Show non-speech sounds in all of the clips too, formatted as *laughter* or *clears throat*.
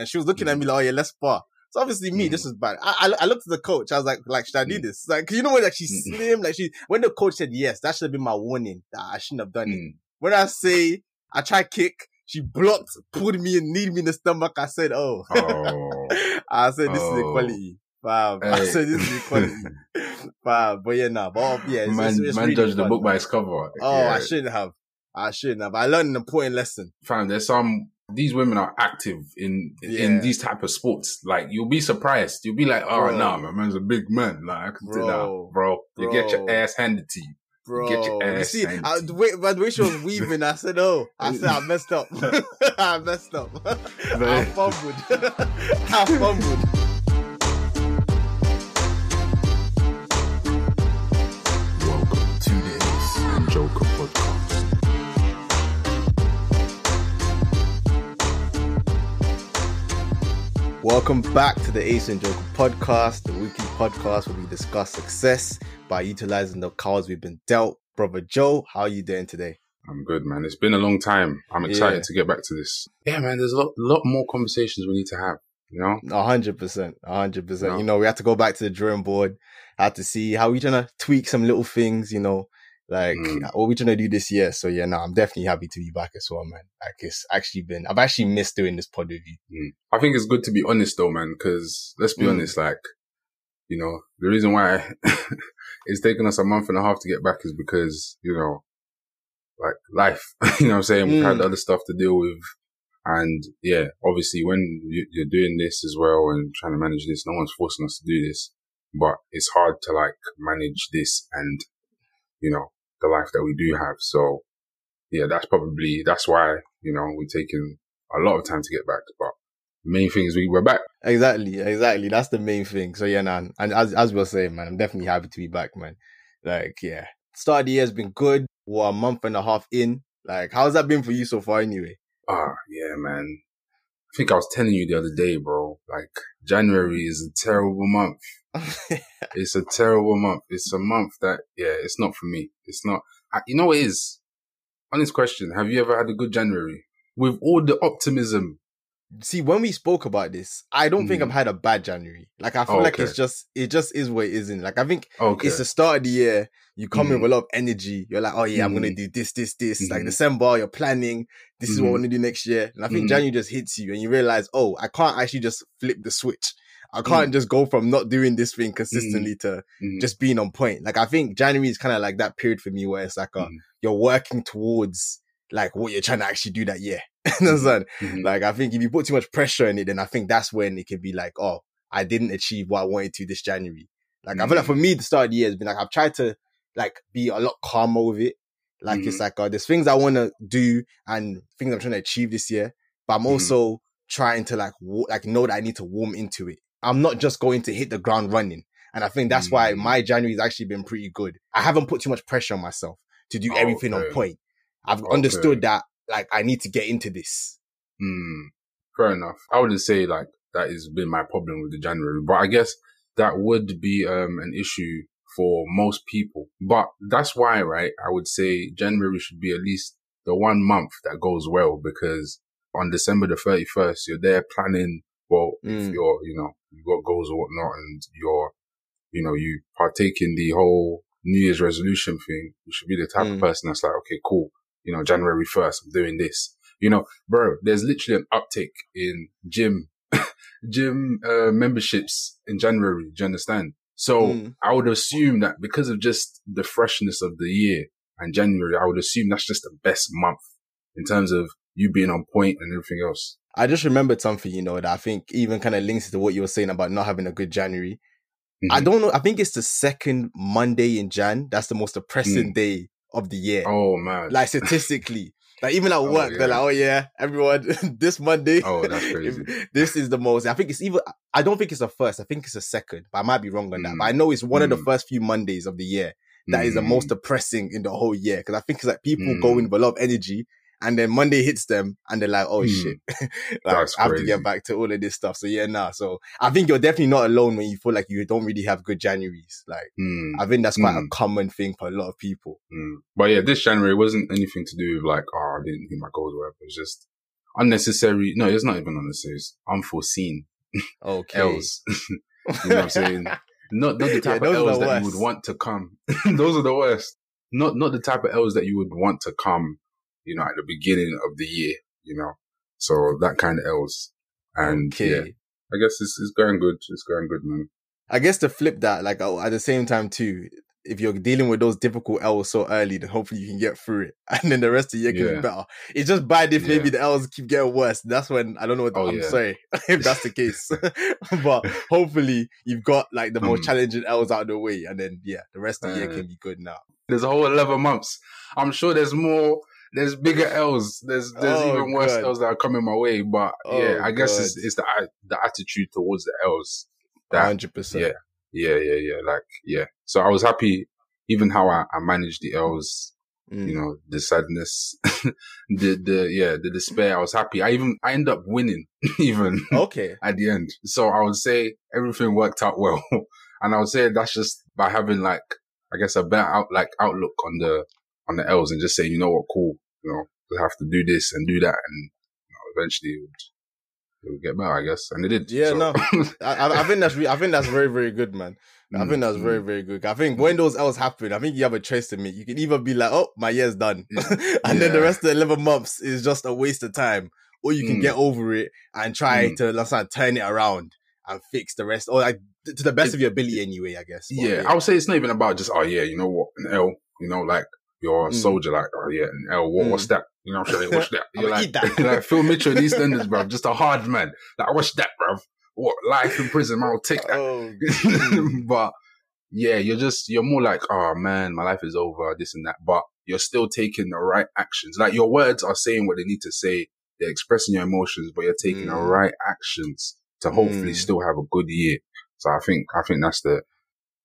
and she was looking at me like, oh yeah, let's spar. So obviously me, this Mm. was bad. I, I, I looked at the coach. I was like, like, should I do Mm. this? Like, you know when like she's Mm. slim, like she, when the coach said yes, that should have been my warning that I shouldn't have done it. Mm. When I say I try kick, she blocked, pulled me and kneed me in the stomach. I said, oh, Oh. *laughs* I said this is Oh. equality. Fam. *laughs* I said this is equality. *laughs* Fam. But yeah, nah, but oh, yeah, it's, man, it's, it's man really judged the book by its cover. Oh, Yeah. I shouldn't have. I shouldn't have. I learned an important lesson. fam, there's some these women are active in Yeah. in these type of sports. Like you'll be surprised. You'll be like, oh Bro. nah, my man's a big man. Like I can Bro. nah, bro. You get your ass handed to you. Bro, Get your you see, handed I, the way, by the way she was weaving, I said, "Oh, I said I messed up. *laughs* *laughs* I messed up. *laughs* I fumbled. I fumbled." Welcome back to the Ace and Joker podcast, the weekly podcast where we discuss success by utilizing the cards we've been dealt. Brother Joe, how are you doing today? I'm good, man. It's been a long time. I'm excited Yeah. to get back to this. Yeah, man. There's a lot, lot more conversations we need to have. You know, A hundred percent, a hundred percent. Yeah. You know, we had to go back to the drawing board. Had to see how we trying to tweak some little things. You know, like Mm. what we trying to do this year. So yeah, no, I'm definitely happy to be back as well, man. Like it's actually been, I've actually missed doing this pod with you. Mm. I think it's good to be honest though, man. Because let's be Mm. honest, like you know, the reason why *laughs* it's taken us a month and a half to get back is because you know, like life. *laughs* you know, what I'm saying we've had Mm. other stuff to deal with. And yeah, obviously when you're doing this as well and trying to manage this, no one's forcing us to do this, but it's hard to like manage this and, you know, the life that we do have. So yeah, that's probably, that's why, you know, we're taking a lot of time to get back, but main thing is we were back. Exactly, exactly. That's the main thing. So yeah, man. And as as we are saying, man, I'm definitely happy to be back, man. Like, yeah. Start of the year has been good. We're a month and a half in. Like, how's that been for you so far anyway? Ah, yeah, man. I think I was telling you the other day, bro, like January is a terrible month. *laughs* It's a terrible month. It's a month that, yeah, it's not for me. It's not. I, you know what it is? Honest question. Have you ever had a good January? With all the optimism. See, when we spoke about this, I don't think Mm. I've had a bad January. Like I feel Oh, like it's just it just is what it isn't. Like I think Okay. it's the start of the year. You come in Mm. with a lot of energy. You're like, oh yeah, I'm gonna Mm. do this, this, this. Like. December, you're planning. This is what I want to do next year. And I think. January just hits you, and you realize, oh, I can't actually just flip the switch. I Mm. can't just go from not doing this thing consistently to Mhm. just being on point. Like I think January is kind of like that period for me where it's like, uh, Mhm. you're working towards like what you're trying to actually do that year. *laughs* You understand? Mhm. Like I think if you put too much pressure in it, then I think that's when it could be like, oh, I didn't achieve what I wanted to this January. Like I feel like for me, the start of the year has been like I've tried to like be a lot calmer with it. Like it's Mhm. like uh, there's things I want to do and things I'm trying to achieve this year, but I'm also trying to like wa- like know that I need to warm into it. I'm not just going to hit the ground running, and I think that's why Mm. my January has actually been pretty good. I haven't put too much pressure on myself to do everything on point. I've Okay. understood that like I need to get into this. Hmm. Fair enough. I wouldn't say like that has been my problem with the January, but I guess that would be um, an issue for most people. But that's why, right? I would say January should be at least the one month that goes well because on December the 31st, you're there planning. Well, if Mm. you're, you know, you've got goals or whatnot and you're, you know, you partake in the whole New Year's resolution thing, you should be the type Mm. of person that's like, okay, cool. You know, January 1st, I'm doing this. You know, bro, there's literally an uptick in gym, *laughs* gym, uh, memberships in January. Do you understand? So Mm. I would assume that because of just the freshness of the year and January, I would assume that's just the best month in terms of you being on point and everything else. I just remembered something, you know, that I think even kind of links to what you were saying about not having a good January. I Mhm. don't know. I think it's the second Monday in Jan. That's the most depressing day of the year. Oh man. Like statistically. like even at *laughs* Oh, work, they're like, oh yeah, everyone, *laughs* this Monday. Oh, that's *laughs* crazy. this is the most. I think it's even, I don't think it's the first. I think it's the second, but I might be wrong on that. Mm. But I know it's one of the Mm. first few Mondays of the year that is the most Mm. depressing in the whole year. Cause I think it's like people go Mm. in with a lot of energy and then Monday hits them and they're like, oh Mm. shit. *laughs* like, I have to get back to all of this stuff. So yeah, nah. So I think you're definitely not alone when you feel like you don't really have good Januaries. Like Mm. I think that's quite a Mm. common thing for a lot of people. Mm. But yeah, this January wasn't anything to do with like, oh, I didn't hit my goals or whatever. It was just, unnecessary. No, it's not even unnecessary. It's unforeseen *laughs* Okay. L's. *laughs* you know what I'm saying? Not not the type Yeah, of L's that you would want to come. those are the worst. Not not the type of L's that you would want to come. You know, at the beginning of the year. You know, so that kind of else. And okay. yeah, I guess it's it's going good. It's going good, man. I guess to flip that, like oh, at the same time too, if you're dealing with those difficult L's so early, then hopefully you can get through it, *laughs* and then the rest of the year can Yeah. be better. It's just bad if maybe the L's keep getting worse. That's when I don't know. What Oh, I'm yeah. sorry *laughs* if that's the case, *laughs* but hopefully you've got like the more Mm. challenging L's out of the way, and then yeah, the rest of the year Uh, can be good now. There's a whole eleven months. I'm sure there's more. There's bigger L's. There's there's Oh, even worse God. L's that are coming my way. But yeah, Oh, I guess it's, God. it's the the attitude towards the L's. Hundred percent. yeah, yeah, yeah, yeah. Like yeah. So I was happy, even how I, I managed the L's. Mm. You know, the sadness, *laughs* the the yeah, the despair. I was happy. I even I end up winning *laughs* even Okay. at the end. So I would say everything worked out well, *laughs* and I would say that's just by having like I guess a better out like outlook on the on the L's and just saying, you know what, cool, you know, we have to do this and do that, and you know, eventually it would, it would get better, I guess, and it did. Yeah, So- no. *laughs* I, I think that's re- I think that's very very good, man. I think that's very, Mm, very good. I think when those L's happen, I think you have a choice to make. You can either be like, oh, my year's done. *laughs* and then the rest of the 11 months is just a waste of time. Or you can Mm. get over it and try Mm. to, let's say, turn it around and fix the rest. Or like, to the best It- of your ability anyway, I guess. But, yeah, I would say it's not even about just oh yeah, you know what, an L, you know, like you're a Mm. soldier, like oh yeah, an L, what, what's that? You know, what I'm saying, what's that? You're like, that. you're like Phil Mitchell in EastEnders, bro. just a hard man. Like what's that, bro. What life in prison? I'll take that. Oh, *laughs* but yeah, you're just you're more like, oh man, my life is over, this and that. But you're still taking the right actions. Like your words are saying what they need to say. They're expressing your emotions, but you're taking the Mm. right actions to hopefully Mm. still have a good year. So I think I think that's the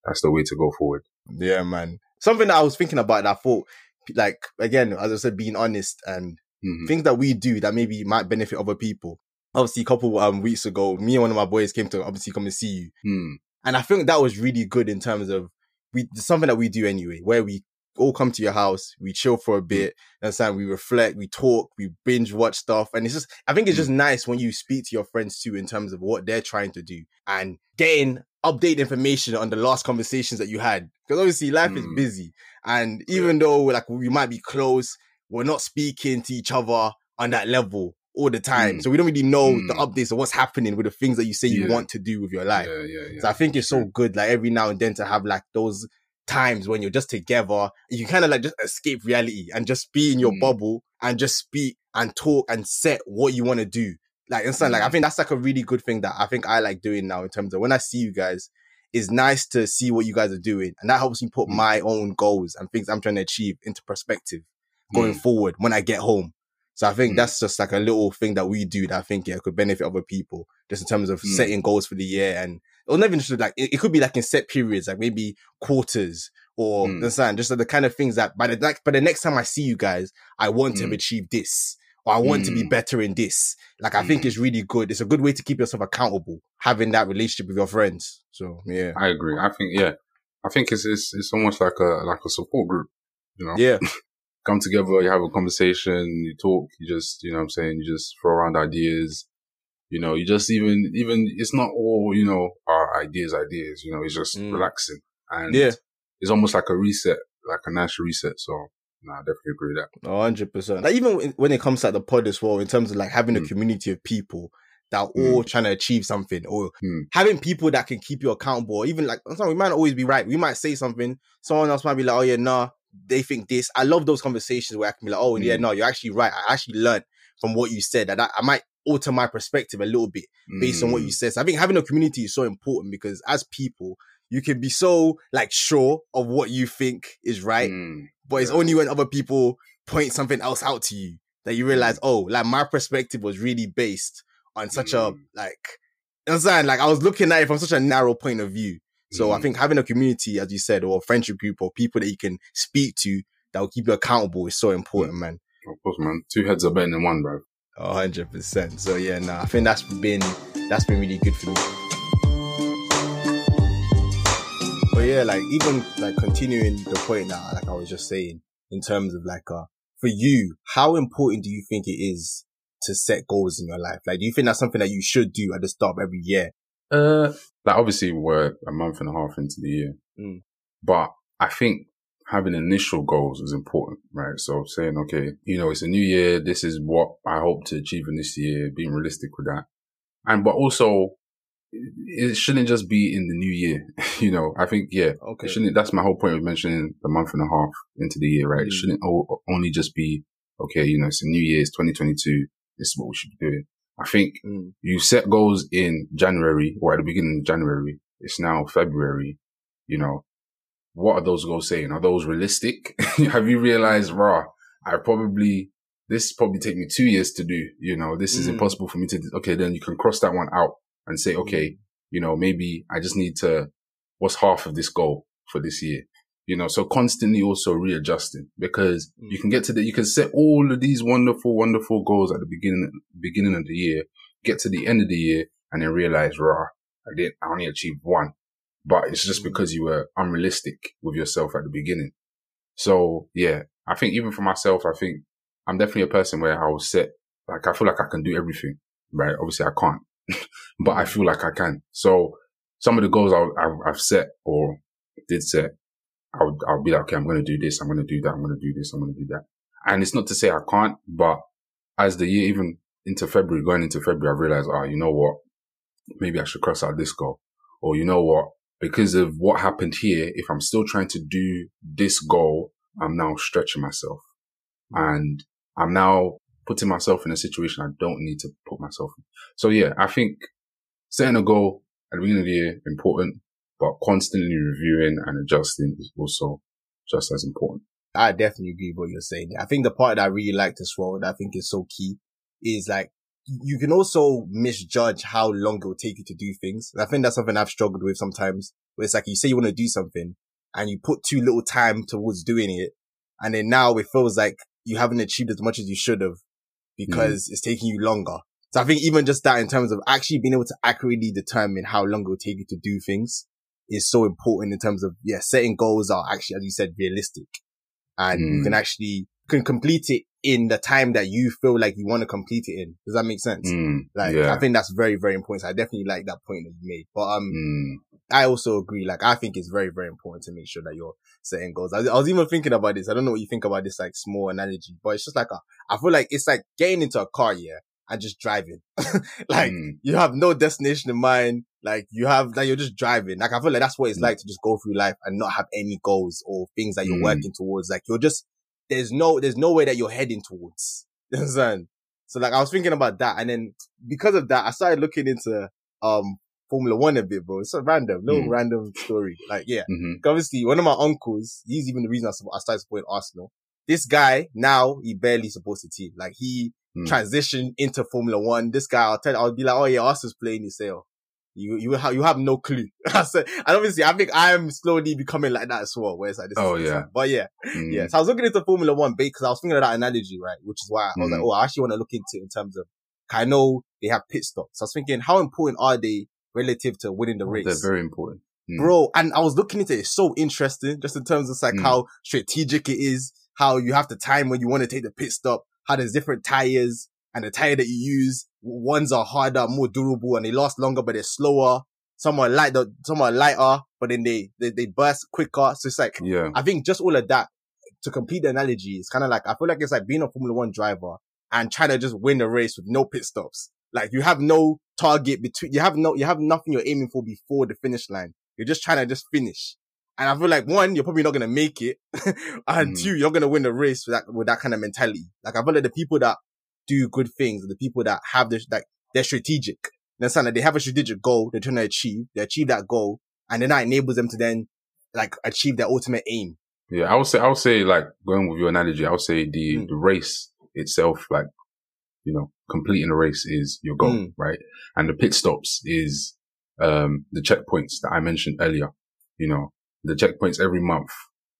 that's the way to go forward. yeah, man. Something that I was thinking about, that I thought, like, again, as I said, being honest and Mhm. things that we do that maybe might benefit other people. Obviously, a couple um, weeks ago, me and one of my boys came to obviously come and see you. Hmm. And I think that was really good in terms of we something that we do anyway, where we all come to your house, we chill for a bit, and time we reflect, we talk, we binge watch stuff. And it's just I think it's just nice when you speak to your friends too in terms of what they're trying to do and getting update information on the last conversations that you had. Because obviously life is Mm. busy. And even though like we might be close, we're not speaking to each other on that level all the time. Mm. So we don't really know the Mm. updates of what's happening with the things that you say you Yeah. want to do with your life. Yeah, yeah, yeah. So I think it's so good, like every now and then to have like those times when you're just together, you kind of like just escape reality and just be in your Mm. bubble and just speak and talk and set what you want to do. Like, understand? Like, I Mm. think that's like a really good thing that I think I like doing now in terms of when I see you guys, it's nice to see what you guys are doing. And that helps me put Mm. my own goals and things I'm trying to achieve into perspective going Mm. forward when I get home. So I think Mm. that's just like a little thing that we do that I think yeah could benefit other people just in terms of Mm. setting goals for the year and or not even just like it, it could be like in set periods like maybe quarters or Mm. understand just like the kind of things that by the like by the next time I see you guys I want to have Mm. achieved this or I want to be Mm. better in this like I think Mm. it's really good it's a good way to keep yourself accountable having that relationship with your friends so yeah I agree. I think yeah, I think it's it's it's almost like a like a support group. You know, yeah *laughs* come together, you have a conversation, you talk, you just you know what I'm saying, you just throw around ideas. You know, you just even even it's not all you know our ideas ideas. You know, it's just Mm. relaxing and Yeah. it's almost like a reset, like a nice reset. So, no, I definitely agree with that. A hundred percent. Like even when- when it comes to like, the pod as well, in terms of like having a Mm. community of people that are all trying to achieve something, or Mm. having people that can keep you accountable. Or even like sometimes we might not always be right. We might say something, someone else might be like, "Oh yeah, nah, they think this." I love those conversations where I can be like, "Oh yeah, Mm. no, you're actually right. I actually learned from what you said, that I, I might alter my perspective a little bit based on what you Mm. said." So I think having a community is so important because as people. You can be so like sure of what you think is right, Mm. But it's only when other people point something else out to you that you realize, oh, like my perspective was really based on such a Mm. like you know what I'm saying? Like I was looking at it from such a narrow point of view. So I Mm. think having a community, as you said, or a friendship group or people that you can speak to that will keep you accountable is so important, man. Of course, man. Two heads are better than one, bro. Hundred percent. So yeah, nah, I think that's been that's been really good for me. Yeah, like even like continuing the point that like I was just saying in terms of like uh for you, how important do you think it is to set goals in your life? Like, do you think that's something that you should do at the start of every year? Uh, like obviously we're a month and a half into the year, Mm. but I think having initial goals is important, right? So saying, okay, you know, it's a new year. This is what I hope to achieve in this year, being realistic with that. And, but also it shouldn't just be in the new year. *laughs* you know, I think, yeah, Okay. it shouldn't, that's my whole point of mentioning the month and a half into the year, right? It Mm. shouldn't o- only just be, okay, you know, it's a new year, it's 2022. This is what we should be doing. I think Mm. you set goals in January or at the beginning of January. It's now February. You know, what are those goals saying? Are those realistic? *laughs* Have you realized, rah, I probably, this probably take me two years to do. You know, this is Mm. impossible for me to do. Okay. Then you can cross that one out and say, okay, you know, maybe I just need to, what's half of this goal for this year? You know, so constantly also readjusting because Mm. you can get to the, you can set all of these wonderful, wonderful goals at the beginning, beginning of the year, get to the end of the year and then realize, rah, I didn't, I only achieved one, but it's just Mm. because you were unrealistic with yourself at the beginning. So yeah, I think even for myself, I think I'm definitely a person where I will set, like, I feel like I can do everything, right? Obviously I can't, *laughs* but I feel like I can. So some of the goals I, I've, I've set or did set, I'll, I'll be like, okay, I'm going to do this. I'm going to do that. I'm going to do this. I'm going to do that. And it's not to say I can't, but as the year, even into February, going into February, I realized, oh, you know what? Maybe I should cross out this goal. Or you know what? Because of what happened here, if I'm still trying to do this goal, I'm now stretching myself and I'm now putting myself in a situation I don't need to put myself in. So yeah, I think setting a goal at the beginning of the year, important, but constantly reviewing and adjusting is also just as important. I definitely agree with what you're saying. I think the part that I really liked as well, that I think is so key, is like you can also misjudge how long it will take you to do things. And I think that's something I've struggled with sometimes, where it's like you say you want to do something and you put too little time towards doing it, and then now it feels like you haven't achieved as much as you should have because it's taking you longer. So I think even just that in terms of actually being able to accurately determine how long it will take you to do things is so important in terms of, yeah, setting goals are actually, as you said, realistic and you Mm. can actually can complete it in the time that you feel like you want to complete it in. Does that make sense? Mm, Like, yeah. I think that's very, very important. So I definitely like that point that you made. But, um, Mm, I also agree. Like, I think it's very, very important to make sure that you're setting goals. I, I was even thinking about this. I don't know what you think about this, like, small analogy, but it's just like, a, I feel like it's like getting into a car, yeah, and just driving. *laughs* like, mm, you have no destination in mind. Like, you have, like, you're just driving. Like, I feel like that's what it's Mm. like to just go through life and not have any goals or things that you're Mm. working towards. Like, you're just, there's no, there's no way that you're heading towards. *laughs* You understand? So, like, I was thinking about that. And then because of that, I started looking into, um, Formula One a bit, bro. It's so random, little Mm. random story. Like, yeah. mhm, Obviously, one of my uncles, he's even the reason I, started supporting Arsenal. This guy, now, he barely supports the team. Like, he Mm. transitioned into Formula One. This guy, I'll tell, I'll be like, oh yeah, Arsenal's playing. Say, oh, you, you have, you have no clue. *laughs* I said, and obviously, I think I'm slowly becoming like that as well, where it's like, this Oh, is yeah. But yeah, mm, yeah. So I was looking into Formula One because I was thinking of that analogy, right? Which is why I was like, Mhm. oh, I actually want to look into it in terms of, I know they have pit stops. So I was thinking, how important are they relative to winning the race? They're very important. Mm. bro. And I was looking into it. It's so interesting, just in terms of like Mm. how strategic it is, how you have the time when you want to take the pit stop, how there's different tires and the tire that you use. Ones are harder, more durable, and they last longer, but they're slower. Some are lighter, some are lighter, but then they, they, they burst quicker. So it's like, Yeah. I think just all of that to complete the analogy is kind of like, I feel like it's like being a Formula One driver and trying to just win the race with no pit stops. Like you have no target between, you have no, you have nothing you're aiming for before the finish line. You're just trying to just finish. And I feel like one, you're probably not going to make it. *laughs* and Mhm. two, you're going to win the race with that, with that kind of mentality. Like I feel like the people that do good things, the people that have this, like they're strategic. You understand that they have a strategic goal they're trying to achieve. They achieve that goal and then that enables them to then like achieve their ultimate aim. Yeah, I would say, I would say, like going with your analogy, I would say the Mm. the race itself, like you know, completing the race is your goal, Mm. right? And the pit stops is um the checkpoints that I mentioned earlier. You know, the checkpoints every month,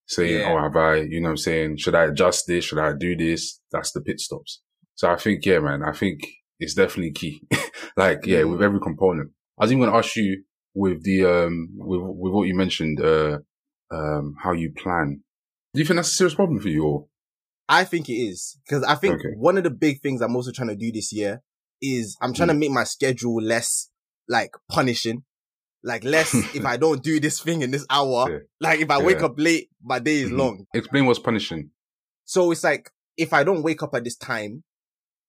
saying, Yeah. "Oh, have I?" You know, what I'm saying, "Should I adjust this? Should I do this?" That's the pit stops. So I think, yeah, man, I think it's definitely key. *laughs* like, yeah, Mm. with every component. I was even going to ask you with the um with with what you mentioned, uh, um, how you plan. Do you think that's a serious problem for you, or I think it is because I think Okay. one of the big things I'm also trying to do this year is I'm trying to make my schedule less like punishing. Like less if *laughs* I don't do this thing in this hour. Yeah. Like if I wake up late, my day is Mhm. long. Explain what's punishing. So it's like if I don't wake up at this time,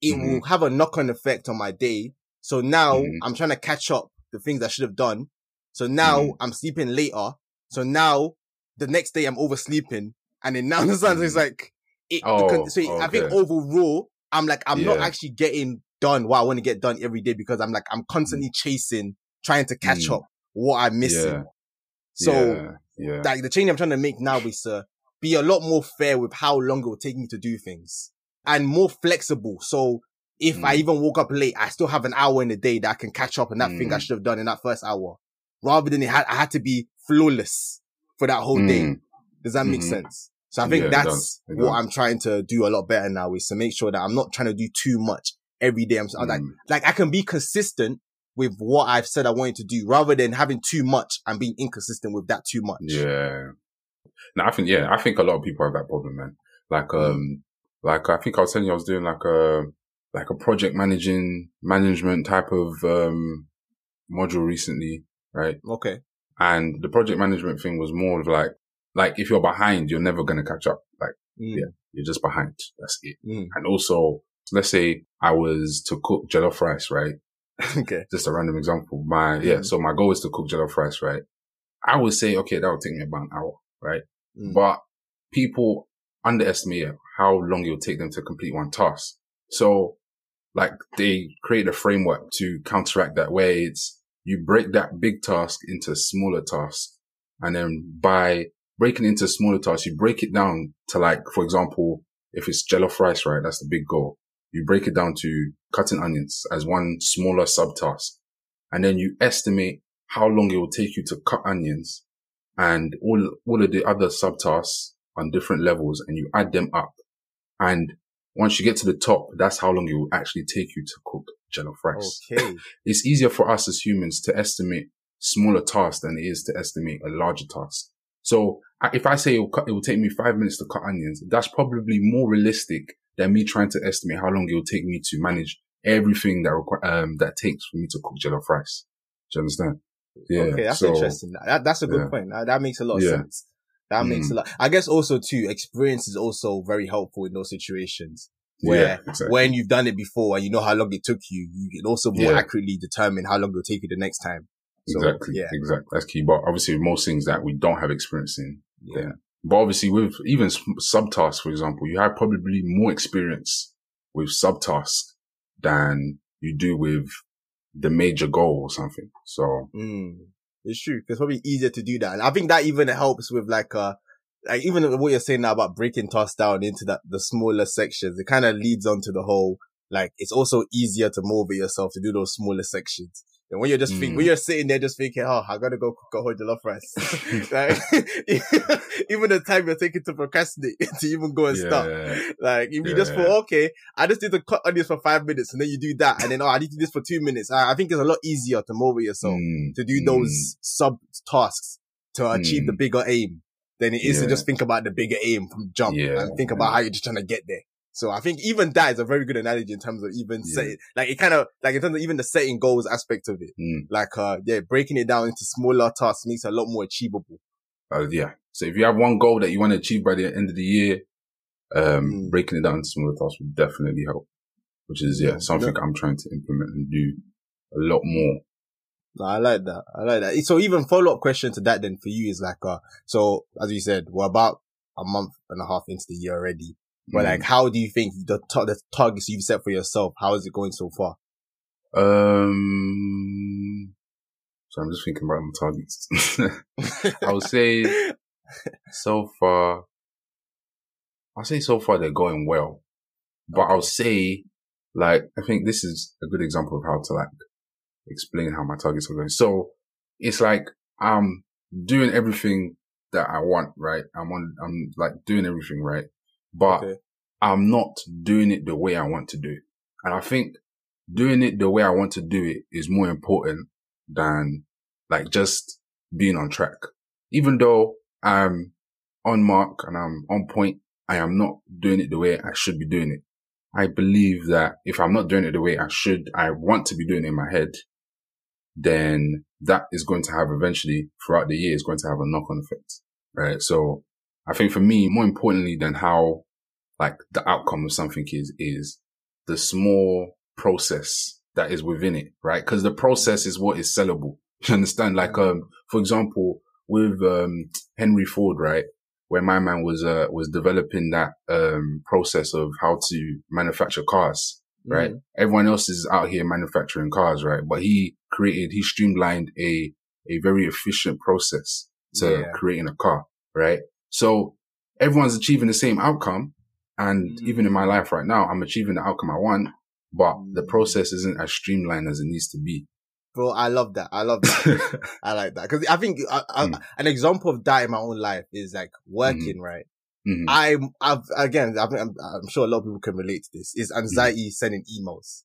it Mhm. will have a knock on effect on my day. So now Mhm. I'm trying to catch up the things I should have done. So now Mhm. I'm sleeping later. So now the next day I'm oversleeping. And then now *laughs* the sun is Mhm. like, it, Oh, because, so I think overall, I'm like, I'm not actually getting done what I want to get done every day because I'm like, I'm constantly chasing, trying to catch Mm. up what I'm missing. Yeah. So yeah. yeah. like the change I'm trying to make now is to be a lot more fair with how long it will take me to do things and more flexible. So if I Mm. even woke up late, I still have an hour in the day that I can catch up on that thing I Mm. should have done in that first hour rather than it had, I had to be flawless for that whole day. Mm. Does that make Mhm. sense? So I think Yeah, that's. It what does. I'm trying to do a lot better now is to make sure that I'm not trying to do too much every day. I'm, I'm like, Mm. like I can be consistent with what I've said I wanted to do rather than having too much and being inconsistent with that too much. Yeah. No, I think yeah, I think a lot of people have that problem, man. Like Mm. um, like I think I was telling you I was doing like a like a project managing management type of um module recently, right? Okay. And the project management thing was more of like like if you're behind, you're never gonna catch up. Like Mm. Yeah. you're just behind. That's it. Mm. And also, let's say I was to cook jollof rice, right? *laughs* Okay. just a random example. My yeah, Mhm. so my goal is to cook jollof rice, right? I would say, okay, that would take me about an hour, right? Mm. But people underestimate how long it will take them to complete one task. So, like, they create a framework to counteract that, where it's you break that big task into smaller tasks, and then by breaking into smaller tasks, you break it down to like, for example, if it's jollof rice, right? That's the big goal. You break it down to cutting onions as one smaller subtask. And then you estimate how long it will take you to cut onions and all, all of the other subtasks on different levels and you add them up. And once you get to the top, that's how long it will actually take you to cook jollof rice. Okay. *laughs* It's easier for us as humans to estimate smaller tasks than it is to estimate a larger task. So if I say it will, cut, it will take me five minutes to cut onions, that's probably more realistic than me trying to estimate how long it will take me to manage everything that requ- um, that takes for me to cook jollof rice. Do you understand? Yeah. okay, that's so- interesting. That, that's a good yeah. point. That, that makes a lot of Yeah. sense. That makes a Mm. lot. I guess also too, experience is also very helpful in those situations. Where yeah, exactly. when you've done it before and you know how long it took you, you can also more Yeah. accurately determine how long it'll take you the next time. So, exactly. Yeah. Exactly. That's key. But obviously most things that we don't have experience in. Yeah. Yeah. But obviously with even subtasks, for example, you have probably more experience with subtasks than you do with the major goal or something. So Mm, it's true. It's probably easier to do that. And I think that even helps with like, uh, like even what you're saying now about breaking tasks down into that, the smaller sections, it kind of leads on to the whole, like, it's also easier to motivate yourself to do those smaller sections. And when you're just think, Mm. when you're sitting there just thinking, oh, I gotta go cook a whole jollof rice. *laughs* like, *laughs* even the time you're taking to procrastinate *laughs* to even go and start. yeah, Like, if you just Yeah. thought, okay, I just need to cut onions for five minutes and then you do that. And then, oh, I need to do this for two minutes. I, I think it's a lot easier to motivate yourself Mm, to do mm, those sub tasks to achieve the Mm. bigger aim than it is to just think about the bigger aim from jump Yeah, and think about yeah. how you're just trying to get there. So I think even that is a very good analogy in terms of even Yeah. setting, like it kind of, like in terms of even the setting goals aspect of it. mm. Like, uh, yeah, breaking it down into smaller tasks makes it a lot more achievable. Uh, yeah. So if you have one goal that you want to achieve by the end of the year, um, Mm. breaking it down into smaller tasks would definitely help. Which is yeah Yeah, something I'm trying to implement and do a lot more. No, I like that. I like that. So even follow up question to that then for you is like, uh, so as you said, we're about a month and a half into the year already. But Mm. like, how do you think the, the targets you've set for yourself, how is it going so far? Um, so I'm just thinking about my targets. *laughs* I would say *laughs* so far, I'll say so far they're going well, but I'll say like, I think this is a good example of how to like explain how my targets are going. So it's like, I'm doing everything that I want, right? I'm on, I'm like doing everything right, but Okay. I'm not doing it the way I want to do it. And I think doing it the way I want to do it is more important than like just being on track. Even though I'm on mark and I'm on point I am not doing it the way I should be doing it. I believe that if I'm not doing it the way I should, I want to be doing it in my head, then that is going to have eventually throughout the year is going to have a knock on effect. Right. So I think for me, more importantly than how like the outcome of something is, is the small process that is within it. Right. Cause the process is what is sellable. *laughs* You understand? Like, um, for example, with, um, Henry Ford, right? Where my man was, uh, was developing that, um, process of how to manufacture cars right? Mm. Everyone else is out here manufacturing cars, right? But he created, he streamlined a, a very efficient process to yeah. creating a car, right? So everyone's achieving the same outcome. And mm. even in my life right now, I'm achieving the outcome I want, but mm. the process isn't as streamlined as it needs to be. Bro, I love that. I love that. *laughs* I like that. Cause I think uh, uh, mm. an example of that in my own life is like working, mm-hmm. right? Mm-hmm. I'm, I've, again, I'm, I'm, I'm, sure a lot of people can relate to this, is anxiety mm-hmm. sending emails.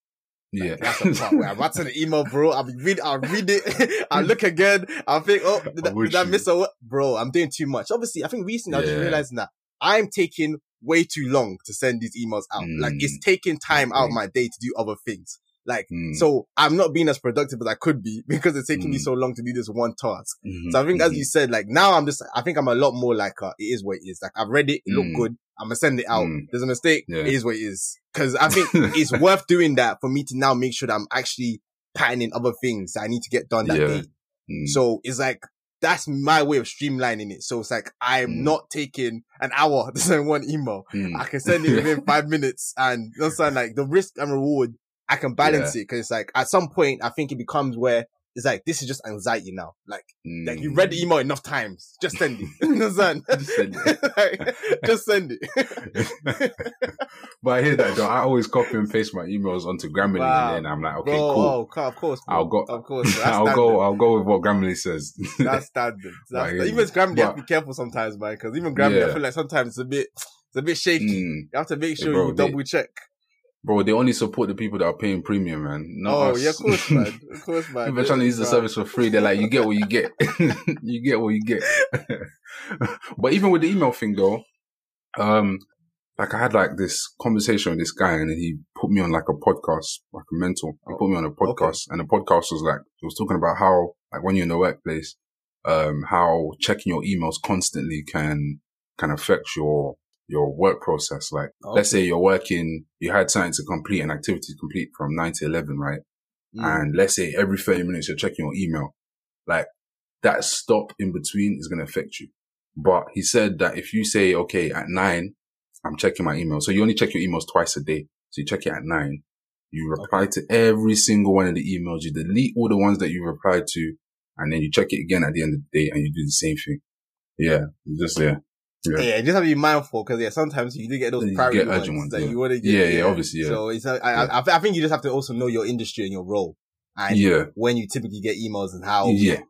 Like, yeah. That's the part where I'm writing an email, bro. I'll read, I'll read it. *laughs* I'll look again. I'll think, oh, *laughs* did, that, did I miss a? Bro, I'm doing too much. Obviously, I think recently yeah. I just realizing that I'm taking way too long to send these emails out. Mm. Like it's taking time out of my day to do other things. Like, mm. so I'm not being as productive as I could be *laughs* because it's taking mm. me so long to do this one task. Mm-hmm. So I think, as you mm-hmm. said, like now I'm just, I think I'm a lot more like, uh, it is what it is. Like I've read it, it looked mm. good. I'm gonna send it out. Mm. There's a mistake. Yeah. It is what it is. Cause I think *laughs* it's worth doing that for me to now make sure that I'm actually patterning other things that I need to get done that yeah. day. Mm. So it's like, that's my way of streamlining it. So it's like, I'm mm. not taking an hour *laughs* to send one email. Mm. I can send it within *laughs* five minutes and you know, like the risk and reward I can balance yeah. it because it's like at some point I think it becomes where it's like this is just anxiety now. Like, mm. like you read the email enough times, just send it. *laughs* understand? *laughs* just send it. *laughs* like, just send it. but I hear that though. I always copy and paste my emails onto Grammarly, wow. and then I'm like, okay, bro, cool. Oh, of course, bro. I'll go. Of course, I'll go. I'll go with what Grammarly says. that's standard. That's like, even Grammarly, but, have to be careful sometimes, man, because even Grammarly, yeah. I feel like sometimes it's a bit, it's a bit shaky. Mm. You have to make sure bro, you double they, check. Bro, they only support the people that are paying premium, man. Not oh, us. yeah, of course, man. Of *laughs* course, man. if they're trying to use the service for free, they're like, you get what you get. *laughs* you get what you get. *laughs* but even with the email thing though, um, like I had like this conversation with this guy and he put me on like a podcast, like a mentor. He put me on a podcast okay. and the podcast was like, it was talking about how, like when you're in the workplace, um, how checking your emails constantly can, can affect your your work process. Like, okay. let's say you're working, you had something to complete, an activity to complete from nine to 11, right? Mm. And let's say every 30 minutes you're checking your email. Like that stop in between is going to affect you. But he said that if you say, okay, at nine, I'm checking my email. So you only check your emails twice a day. So you check it at nine. You reply okay. to every single one of the emails. You delete all the ones that you replied to. And then you check it again at the end of the day and you do the same thing. Yeah. Just, yeah. Yeah. yeah, just have to be mindful because yeah, sometimes you do get those priority get ones, ones, that yeah. you want to get. Yeah, yeah, obviously, yeah. So it's I, I, I think you just have to also know your industry and your role, and yeah. when you typically get emails and how. Yeah.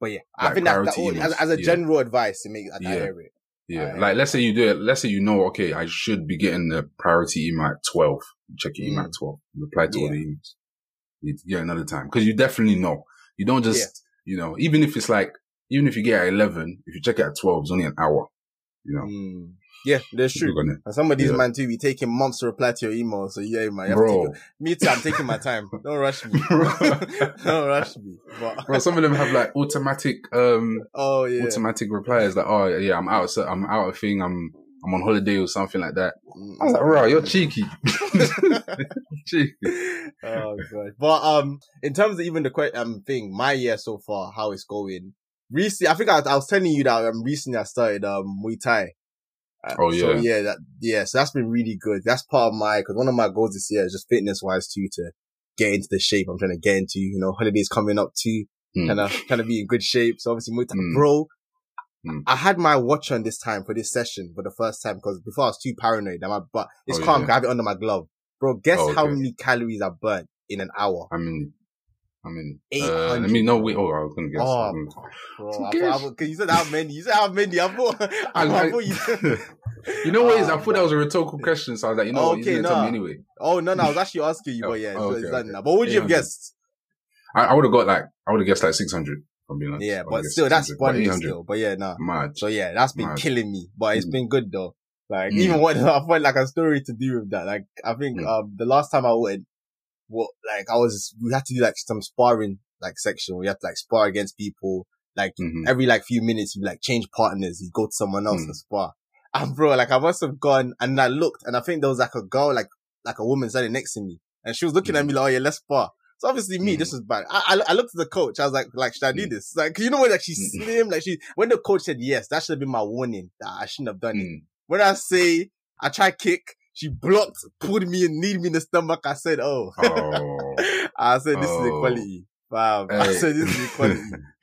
But yeah, like I think that, that as, as, a general advice to make that yeah. area. Yeah, like let's say you do it. Let's say you know, okay, I should be getting the priority email at twelve. Check your email mm. at twelve. Reply to all the emails. You get another time because you definitely know. You don't just, you know, even if it's like, even if you get at eleven, if you check it at twelve, it's only an hour you know. Mm. Yeah, that's true. And some of these yeah. man too be taking months to reply to your email. So yeah, man, bro. me too. I'm taking my time. *laughs* Don't rush me. *laughs* Don't rush me. But bro, some of them have like automatic, um, oh yeah, automatic replies. Like, oh yeah, I'm out. So I'm out of thing. I'm I'm on holiday or something like that. I was like, bro, you're cheeky. *laughs* cheeky. Oh god. But um, in terms of even the um thing, my year so far, how it's going recently, I think I, I was telling you that um, recently I started um Muay Thai. Uh, oh yeah, so, yeah, that yeah. So that's been really good. That's part of my because one of my goals this year is just fitness wise too to get into the shape I'm trying to get into. You know, holidays coming up too, mm. kind of kind of be in good shape. So obviously Muay Thai, mm. bro. Mm. I had my watch on this time for this session for the first time because before I was too paranoid. My, but it's oh, calm. Yeah. I have it under my glove, bro. Guess oh, okay. how many calories I burnt in an hour? I mean, I mean, uh, let me know. Wait, oh, I was gonna guess. Oh, bro, I thought, I, you said how many? You said how many? I thought, *laughs* I, I, I thought you. *laughs* you know what is? I thought that was a rhetorical question, so I was like, you know, okay, what, he's nah. tell me anyway. Oh no, no, I was *laughs* actually asking you, but yeah, oh, okay, okay. But what would you have guessed? I, I would have got like, I would have guessed like six hundred. Yeah, but still, that's funny still. But yeah, no. Nah. So yeah, that's been Mad. killing me, but it's mm. been good though. Like Mm. even what I find like a story to do with that. Like I think Mm. um the last time I went, what like I was we had to do like some sparring like section. We had to like spar against people. Like Mhm. every like few minutes, you like change partners. You go to someone else Mm. and spar. And bro, like I must have gone and I looked and I think there was like a girl, like like a woman standing next to me, and she was looking at me like, "Oh yeah, let's spar." So obviously me, Mm. this was bad. I, I I looked at the coach. I was like, like should I do Mm. this? Like you know when like she's Mm. slim, like she when the coach said yes, that should have been my warning that I shouldn't have done it. Mm. When I say I try kick, she blocked, pulled me and kneed me in the stomach. I said, "Oh." Oh. *laughs* I said, "This is Oh. equality." Fam. I said, "This is equality." *laughs*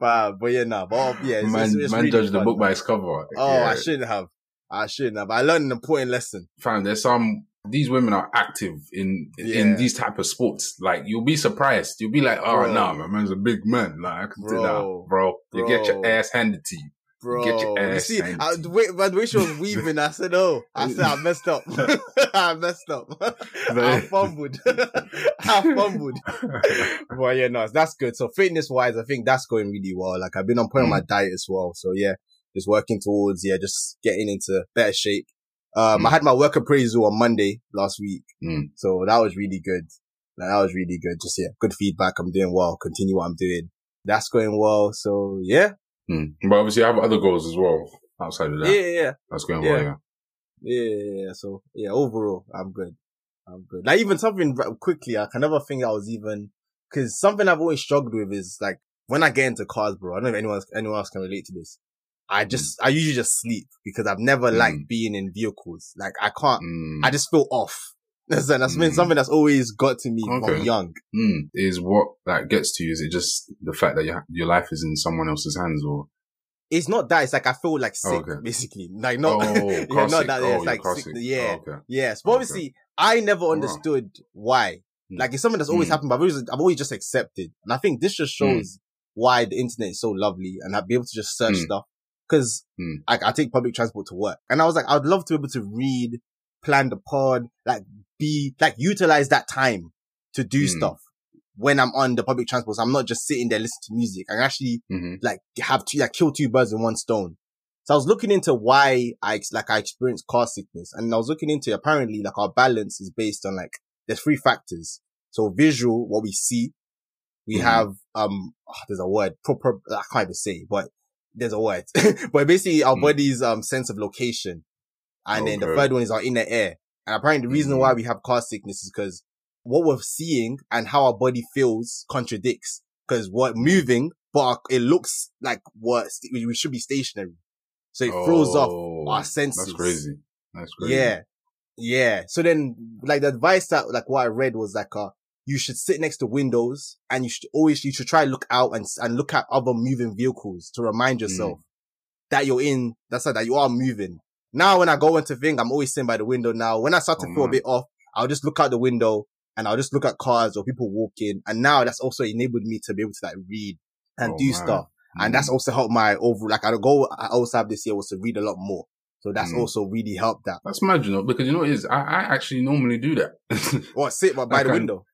Fam. But yeah, nah. But oh, yeah, it's, man, it's, it's man really judged the book by its cover. Oh, Yeah. I shouldn't have. I shouldn't have. I learned an important lesson. fam, there's some these women are active in Yeah. in these type of sports. Like you'll be surprised. You'll be like, oh Bro. nah, my man's a big man. Like I can do that, Bro. bro. You get your ass handed to you. Bro, Get your you ass see, handed I, way, but the way she was weaving, I said, "Oh, I said I messed up. *laughs* *laughs* I messed up. *laughs* I fumbled. I fumbled." Well, yeah, no, that's good. So fitness wise, I think that's going really well. Like I've been on point on my diet as well. So yeah, just working towards, yeah, just getting into better shape. Um, Mm. I had my work appraisal on Monday last week. Mm. So that was really good. Like, that was really good. Just, yeah, good feedback. I'm doing well. Continue what I'm doing. That's going well. So yeah. Mm. But obviously, I have other goals as well outside of that. yeah, yeah. That's going Yeah. well. Yeah. Yeah, yeah, yeah. So yeah, overall, I'm good. I'm good. Like even something quickly, I can never think I was even, cause something I've always struggled with is like when I get into cars, bro, I don't know if anyone else, anyone else can relate to this. I just, I usually just sleep because I've never Mm. liked being in vehicles. Like I can't, Mm. I just feel off. That's, that's been Mm. something that's always got to me Okay. from young. Mm. Is what that gets to you? Is it just the fact that your your life is in someone else's hands, or It's not that, it's like I feel like sick, Okay. basically. Like not, oh, *laughs* yeah, not that, oh, it's like sick, yeah. Oh, okay. Yes, but Okay. obviously I never wow. understood why. Mm. Like it's something that's always Mm. happened, but I've always, I've always just accepted. And I think this just shows why the internet is so lovely and I'd be able to just search Mm. stuff. Cause Mm. I, I take public transport to work and I was like, I'd love to be able to read, plan the pod, like be, like utilize that time to do Mm. stuff when I'm on the public transport. So I'm not just sitting there listening to music. I actually hmm like have to like kill two birds in one stone. So I was looking into why I, like I experienced car sickness and I was looking into apparently like our balance is based on like, there's three factors. So visual, what we see. We Mhm. have, um, oh, there's a word, proper, I can't even say, but there's a word, *laughs* but basically our Mm. body's, um, sense of location. And then the third one is our inner ear. And apparently the reason why we have car sickness is because what we're seeing and how our body feels contradicts. Cause we're moving, but our- it looks like what we we should be stationary. So it throws off Oh, our senses. That's crazy. That's crazy. Yeah. Yeah. So then, like the advice that, like what I read was like, uh, you should sit next to windows and you should always, you should try look out and, and look at other moving vehicles to remind yourself that you're in, that's like, that you are moving. Now, when I go into thing, I'm always sitting by the window now. When I start to Oh, feel a bit off, I'll just look out the window and I'll just look at cars or people walking. And now that's also enabled me to be able to like read and Oh, do man. stuff. And Mm. that's also helped my over, like I goal I also have this year was to read a lot more. So that's Mm. also really helped that. That's mad, you know, because you know what it is? I, I actually normally do that. *laughs* What sit by, by Like the I- window?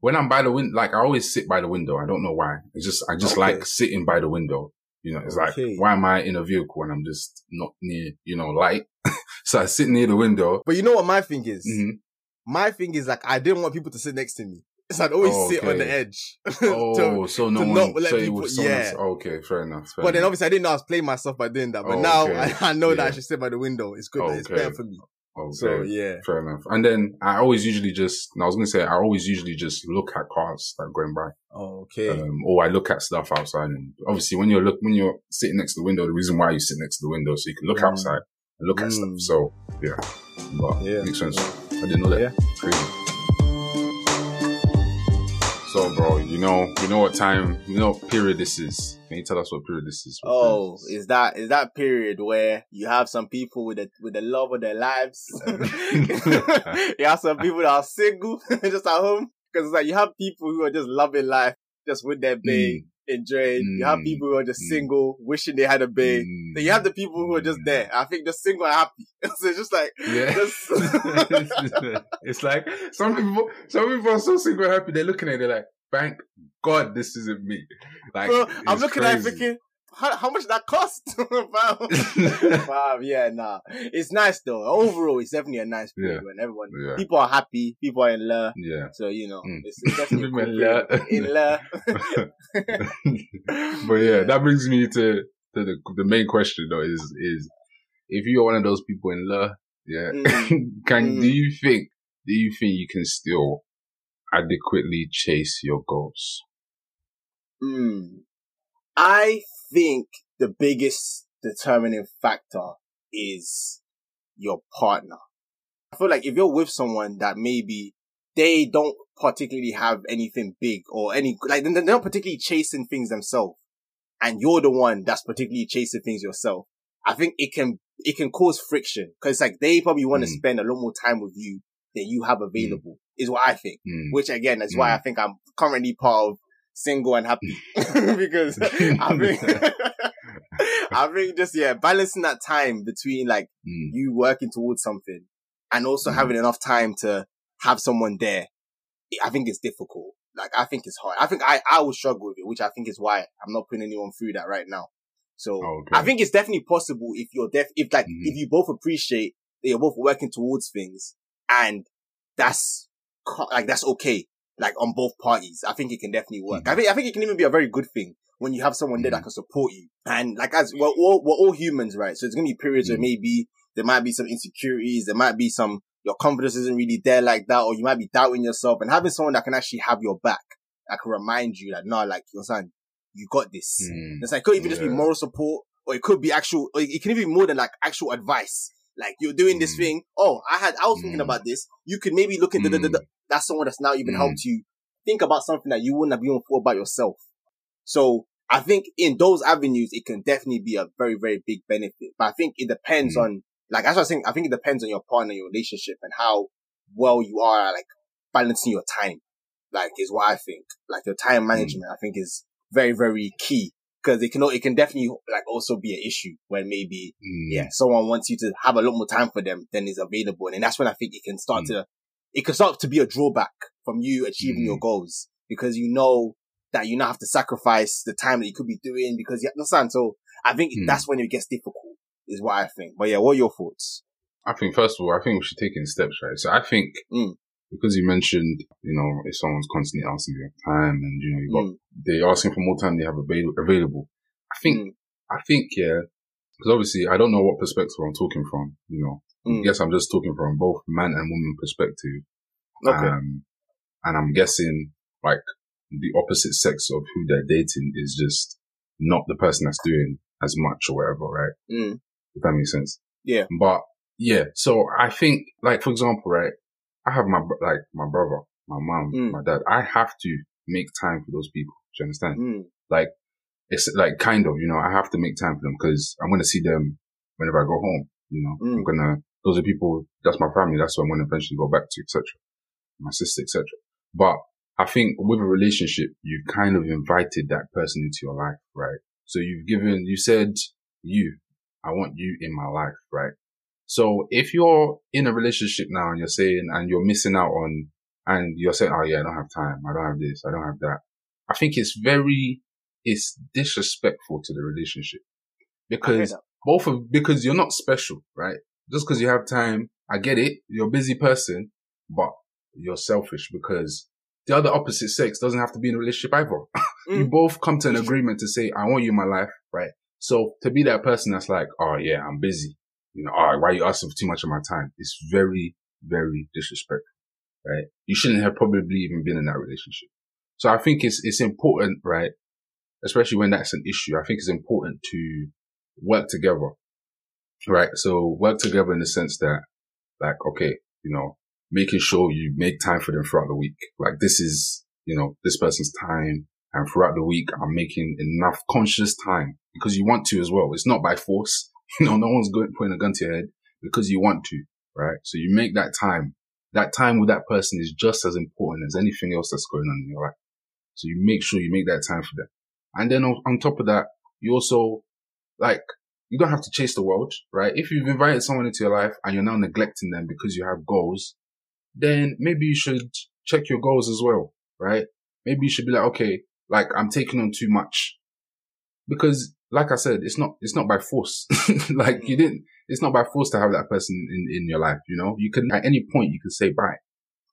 when I'm by the window, like I always sit by the window. I don't know why. It's just, I just Okay. like sitting by the window. You know, it's Okay. like, why am I in a vehicle when I'm just not near, you know, light? *laughs* so I sit near the window. But you know what my thing is? Mhm. My thing is like I didn't want people to sit next to me. So I'd always Oh, sit on the edge. *laughs* Oh, To- so no one, not let so it people- yeah. okay, fair enough. fair but then obviously I didn't know I was playing myself by doing that. But Oh, now okay. I, *laughs* I know that I should sit by the window. It's good. It's Okay. better for me. Okay. So yeah. Fair enough. And then I always usually just, I was going to say, I always usually just look at cars that are going by. Oh, Okay. Um, or I look at stuff outside. And obviously when you're look, when you're sitting next to the window, the reason why you sit next to the window, so you can look Mm. outside and look at Mm. stuff. So yeah, but Yeah. makes sense. I didn't know that. Yeah. Crazy. So bro, you know, you know what time, you know period this is. Can you tell us what period this is? What Oh, is? is that is that period where you have some people with the with the love of their lives? *laughs* you have some people that are single, *laughs* just at home, because it's like you have people who are just loving life, just with their hmm. babe, enjoying. You have Mm. people who are just Mm. single, wishing they had a babe. Mm. Then you have the people who are just there. I think the single are happy. *laughs* so it's just like Yeah. *laughs* Just- *laughs* it's like some people some people are so single happy, they're looking at it they're like, thank God this isn't me. Like Bro, I'm looking at it thinking, how, how much that cost? *laughs* *laughs* wow. yeah, nah. It's nice though. Overall, it's definitely a nice period yeah. when everyone, yeah. people are happy, people are in love. Yeah. So, you know, mm. it's, it's, definitely *laughs* cool in love. but yeah, yeah, that brings me to, to the, the main question though is, is if you're one of those people in love, yeah, mm. can, mm. do you think, do you think you can still adequately chase your goals? Hmm. I think the biggest determining factor is your partner. I feel like if you're with someone that maybe they don't particularly have anything big or any, like they're not particularly chasing things themselves and you're the one that's particularly chasing things yourself, I think it can, it can cause friction because like they probably want to mm. spend a lot more time with you than you have available mm. is what I think, mm. which again is why I mm. think I'm currently part of single and happy *laughs* *laughs* because I think *laughs* I think just yeah, balancing that time between like mm. you working towards something and also mm. having enough time to have someone there. I think it's difficult. Like I think it's hard. I think I I will struggle with it, which I think is why I'm not putting anyone through that right now. So okay. I think it's definitely possible if you're def if like mm. if you both appreciate that you're both working towards things and that's like that's okay like on both parties. I think it can definitely work. Mm-hmm. I think I think it can even be a very good thing when you have someone mm-hmm. there that mm-hmm. can support you. And like as we're all we're all humans, right? So it's gonna be periods mm-hmm. where maybe there might be some insecurities, there might be some your confidence isn't really there like that, or you might be doubting yourself. And having someone that can actually have your back, that can remind you that no, like you're saying, you got this. Mm. It's like it could even yeah. just be moral support, or it could be actual, or it can even be more than like actual advice. Like you're doing mm. this thing. Oh, I had, I was mm. thinking about this. You could maybe look into the, that's someone that's now even mm. helped you think about something that you wouldn't have even thought about yourself. So I think in those avenues, it can definitely be a very, very big benefit. But I think it depends mm. on, like, as I was saying, I think it depends on your partner, your relationship and how well you are, like, balancing your time. Like, is what I think. Like, your time mm. management, mm. I think is very, very key. Cause it can, it can definitely, like, also be an issue when maybe, mm. yeah, someone wants you to have a lot more time for them than is available. And that's when I think it can start mm. to it can start to be a drawback from you achieving mm. your goals because you know that you now have to sacrifice the time that you could be doing because you understand. So I think mm. that's when it gets difficult is what I think. But yeah, what are your thoughts? I think first of all, I think we should take in steps, right? So I think mm. Because you mentioned, you know, if someone's constantly asking you time and, you know, you got, mm. they're asking for more time they have avail- available. I think, mm. I think, yeah, because obviously I don't know what perspective I'm talking from, you know, Mm. Yes, I'm just talking from both man and woman perspective. Okay. Um, and I'm guessing like the opposite sex of who they're dating is just not the person that's doing as much or whatever, right? Mm. If that makes sense. Yeah. But yeah, so I think like, for example, right, I have my, like my brother, my mom, mm. my dad. I have to make time for those people. Do you understand? Mm. Like, it's like kind of, you know, I have to make time for them because I'm going to see them whenever I go home. You know, mm. I'm going to those are people, that's my family. That's what I'm going to eventually go back to, etc. My sister, etc. But I think with a relationship, you've kind of invited that person into your life, right? So you've given, you said, you, I want you in my life, right? So if you're in a relationship now and you're saying, and you're missing out on, and you're saying, oh yeah, I don't have time. I don't have this. I don't have that. I think it's very, it's disrespectful to the relationship because both of, because you're not special, right? just because you have time, I get it. You're a busy person, but you're selfish because the other opposite sex doesn't have to be in a relationship either. *laughs* Mm. you both come to an agreement to say, I want you in my life, right? So to be that person that's like, oh yeah, I'm busy. You know, oh, why are you asking for too much of my time? It's very, very disrespectful, right? You shouldn't have probably even been in that relationship. So I think it's, it's important, right? Especially when that's an issue. I think it's important to work together right? So work together in the sense that, like, okay, you know, making sure you make time for them throughout the week. Like this is, you know, this person's time. And throughout the week, I'm making enough conscious time because you want to as well. It's not by force. *laughs* Know, no one's going, putting a gun to your head because you want to, right? So you make that time. That time with that person is just as important as anything else that's going on in your life. So you make sure you make that time for them. And then on, on top of that, you also like you don't have to chase the world, right? If you've invited someone into your life and you're now neglecting them because you have goals, then maybe you should check your goals as well, right? Maybe you should be like, okay, like I'm taking on too much because like I said, it's not, it's not by force. *laughs* like you mm. didn't, it's not by force to have that person in, in your life, you know? You can, at any point, you can say bye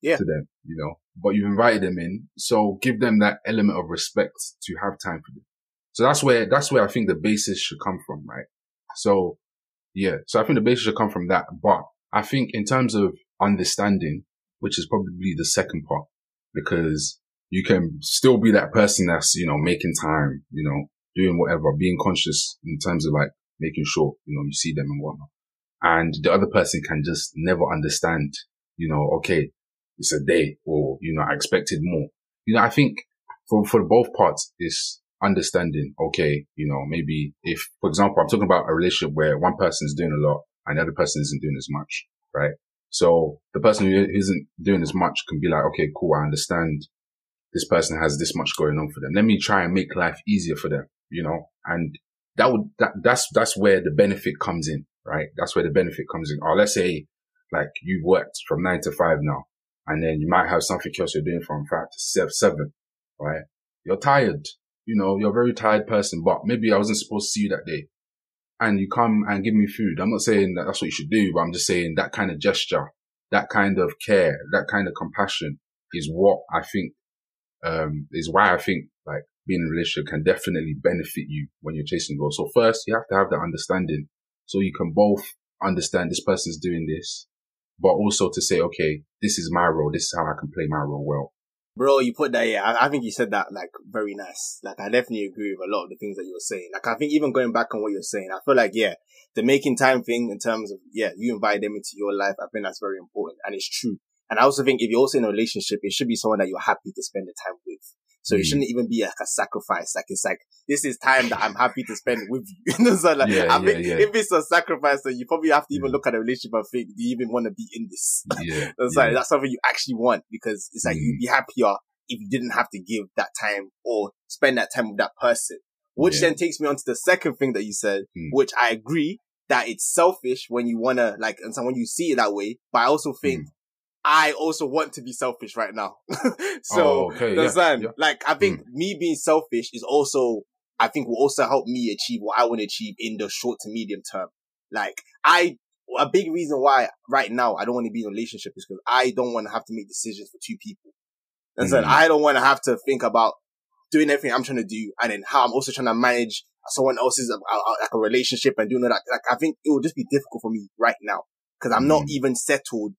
Yeah. to them, you know, but you've invited them in. So give them that element of respect to have time for them. So that's where, that's where I think the basis should come from, right? So yeah, so I think the basis should come from that. But I think in terms of understanding, which is probably the second part, because you can still be that person that's, you know, making time, you know, doing whatever, being conscious in terms of like making sure, you know, you see them and whatnot. And the other person can just never understand, you know, okay, it's a day or, you know, I expected more. You know, I think for, for both parts is understanding, okay, you know, maybe if, for example, I'm talking about a relationship where one person is doing a lot and the other person isn't doing as much, right? So the person who isn't doing as much can be like, okay, cool. I understand this person has this much going on for them. Let me try and make life easier for them, you know, and that would, that, that's, that's where the benefit comes in, right? That's where the benefit comes in. Or let's say like you've worked from nine to five now and then you might have something else you're doing from five to seven, right? You're tired. You know, you're a very tired person, but maybe I wasn't supposed to see you that day and you come and give me food. I'm not saying that that's what you should do, but I'm just saying that kind of gesture, that kind of care, that kind of compassion is what I think, um, is why I think like being in a relationship can definitely benefit you when you're chasing goals. So first you have to have that understanding so you can both understand this person's doing this, but also to say, okay, this is my role. This is how I can play my role well. Bro, you put that, yeah, I, I think you said that like very nice. Like I definitely agree with a lot of the things that you were saying. Like I think even going back on what you're saying, I feel like, yeah, the making time thing in terms of, yeah, you invite them into your life. I think that's very important and it's true. And I also think if you're also in a relationship, it should be someone that you're happy to spend the time with. So it Mm. shouldn't even be like a sacrifice. Like it's like, this is time that I'm happy to spend with you. *laughs* You know, so like, Yeah, I yeah, think yeah. if it's a sacrifice, then you probably have to even Yeah. look at a relationship and think, do you even want to be in this? *laughs* Yeah. It's yeah. like that's something you actually want because it's like Mm. you'd be happier if you didn't have to give that time or spend that time with that person. Which then takes me on to the second thing that you said, Mm. which I agree that it's selfish when you wanna like and someone you see it that way. But I also think Mm. I also want to be selfish right now. *laughs* so Oh, okay. Yeah. understand? yeah. Mm. Like I think me being selfish is also I think will also help me achieve what I want to achieve in the short to medium term. Like I a big reason why right now I don't want to be in a relationship is because I don't want to have to make decisions for two people. And so Mm. I don't want to have to think about doing everything I'm trying to do and then how I'm also trying to manage someone else's uh, uh, like a relationship and doing all that. Like I think it will just be difficult for me right now because I'm not Mm. even settled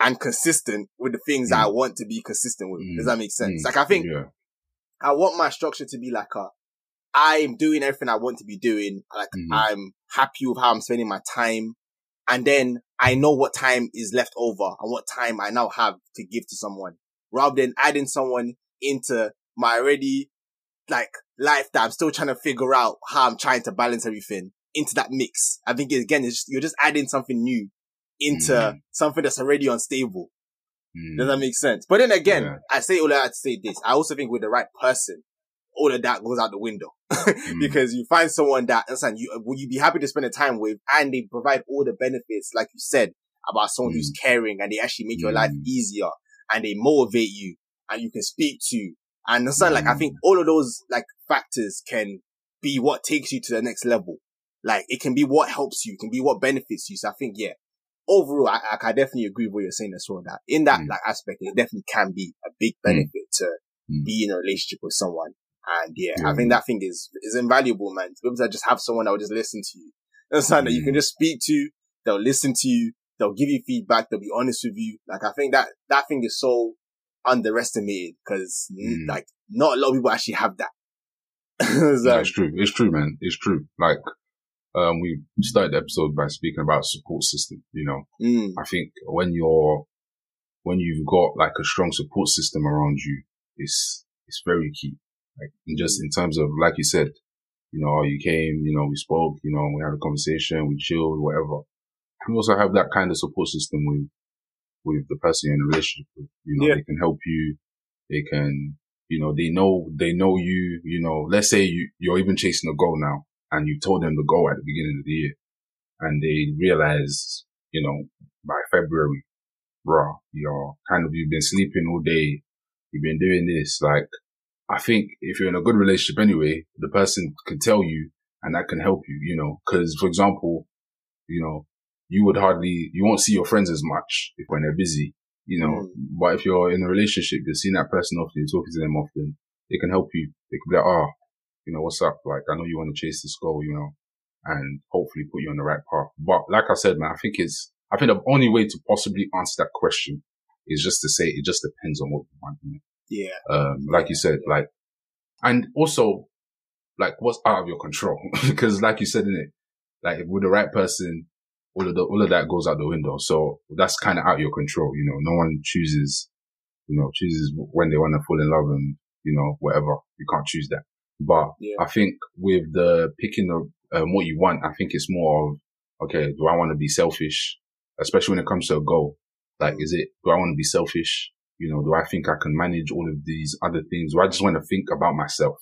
and consistent with the things that I want to be consistent with. Does Mm. that make sense? Mm. Like I think Yeah. I want my structure to be like a, I'm doing everything I want to be doing. Like Mhm. I'm happy with how I'm spending my time. And then I know what time is left over and what time I now have to give to someone rather than adding someone into my already like life that I'm still trying to figure out how I'm trying to balance everything into that mix. I think again, it's just, you're just adding something new into Mhm. something that's already unstable. Mm. Does that make sense? But then again, Yeah. I say all I that to say this. I also think with the right person, all of that goes out the window *laughs* Mm. because you find someone that, understand, you, will you be happy to spend the time with and they provide all the benefits, like you said, about someone who's caring and they actually make your life Mm. easier and they motivate you and you can speak to. And understand, like, I Mm. think all of those, like, factors can be what takes you to the next level. Like, it can be what helps you, it can be what benefits you. So I think, yeah, overall, I, I, I definitely agree with what you're saying as well, that in that, Mm. like, aspect, it definitely can be a big benefit to Mm. be in a relationship with someone. And yeah, I think that thing is, is invaluable, man. To be able to just have someone that will just listen to you. Understand that you can Mm. just speak to, they'll listen to you, they'll give you feedback, they'll be honest with you. Like, I think that, that thing is so underestimated because Mm. like not a lot of people actually have that. No, *laughs* so, it's true. It's true, man. It's true. Like, um, we started the episode by speaking about support system. You know, mm, I think when you're, when you've got like a strong support system around you, it's, it's very key. Like, and just in terms of, like you said, you know, you came, you know, we spoke, you know, we had a conversation, we chilled, whatever. You also have that kind of support system with, with the person you're in a relationship with. You know, Yeah. they can help you. They can, you know, they know, they know you, you know, let's say you, you're even chasing a goal now and you told them the goal at the beginning of the year and they realize, you know, by February, bruh, you're kind of, you've been sleeping all day. You've been doing this. Like, I think if you're in a good relationship anyway, the person can tell you and that can help you, you know, cause for example, you know, you would hardly, you won't see your friends as much if when they're busy, you know, mm. but if you're in a relationship, you're seeing that person often, you're talking to them often, it can help you. They could be like, oh, you know, what's up? Like, I know you want to chase this goal, you know, and hopefully put you on the right path. But like I said, man, I think it's, I think the only way to possibly answer that question is just to say it just depends on what you want. Yeah. Um, like you said, like, and also, like, what's out of your control? *laughs* because, like you said in it, like, with the right person, all of the, all of that goes out the window. So that's kind of out of your control. You know, no one chooses, you know, chooses when they want to fall in love and, you know, whatever. You can't choose that. But yeah. I think with the picking of um, what you want, I think it's more of, okay, do I want to be selfish? Especially when it comes to a goal. Like, is it, do I want to be selfish? You know, do I think I can manage all of these other things? Do I just want to think about myself?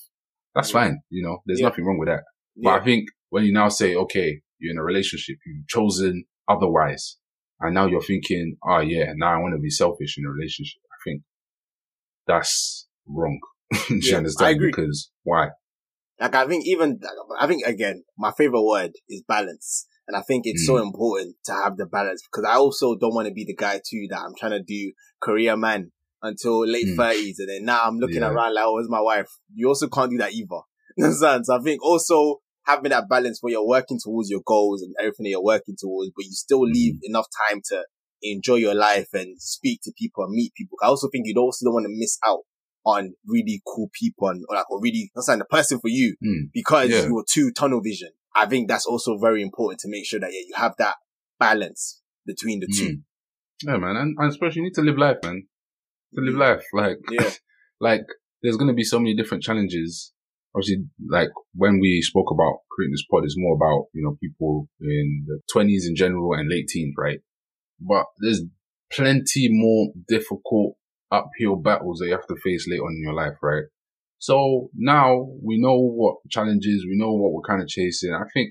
That's yeah. fine. You know, there's yeah. nothing wrong with that. But I think when you now say, okay, you're in a relationship, you've chosen otherwise. And now you're thinking, oh yeah, now I want to be selfish in a relationship. I think that's wrong. You *laughs* yeah, understand? I agree. Because why? Like I think even, I think again, my favorite word is balance. And I think it's mm. so important to have the balance because I also don't want to be the guy too that I'm trying to do career man until late thirties. Mm. And then now I'm looking yeah. around like, oh, where's my wife? You also can't do that either. *laughs* understand? So I think also having that balance where you're working towards your goals and everything that you're working towards, but you still leave mm. enough time to enjoy your life and speak to people and meet people. I also think you also don't want to miss out on really cool people and or like or really that's like the person for you mm. because yeah. you're too tunnel vision. I think that's also very important to make sure that yeah, you have that balance between the mm. two. Yeah, man, and, and especially you need to live life, man. To live life, like yeah, *laughs* like there's gonna be so many different challenges. Obviously, like when we spoke about creating this pod, it's more about you know people in the twenties in general and late teens, right? But there's plenty more difficult uphill battles that you have to face later on in your life, right? So now we know what challenges, we know what we're kind of chasing. I think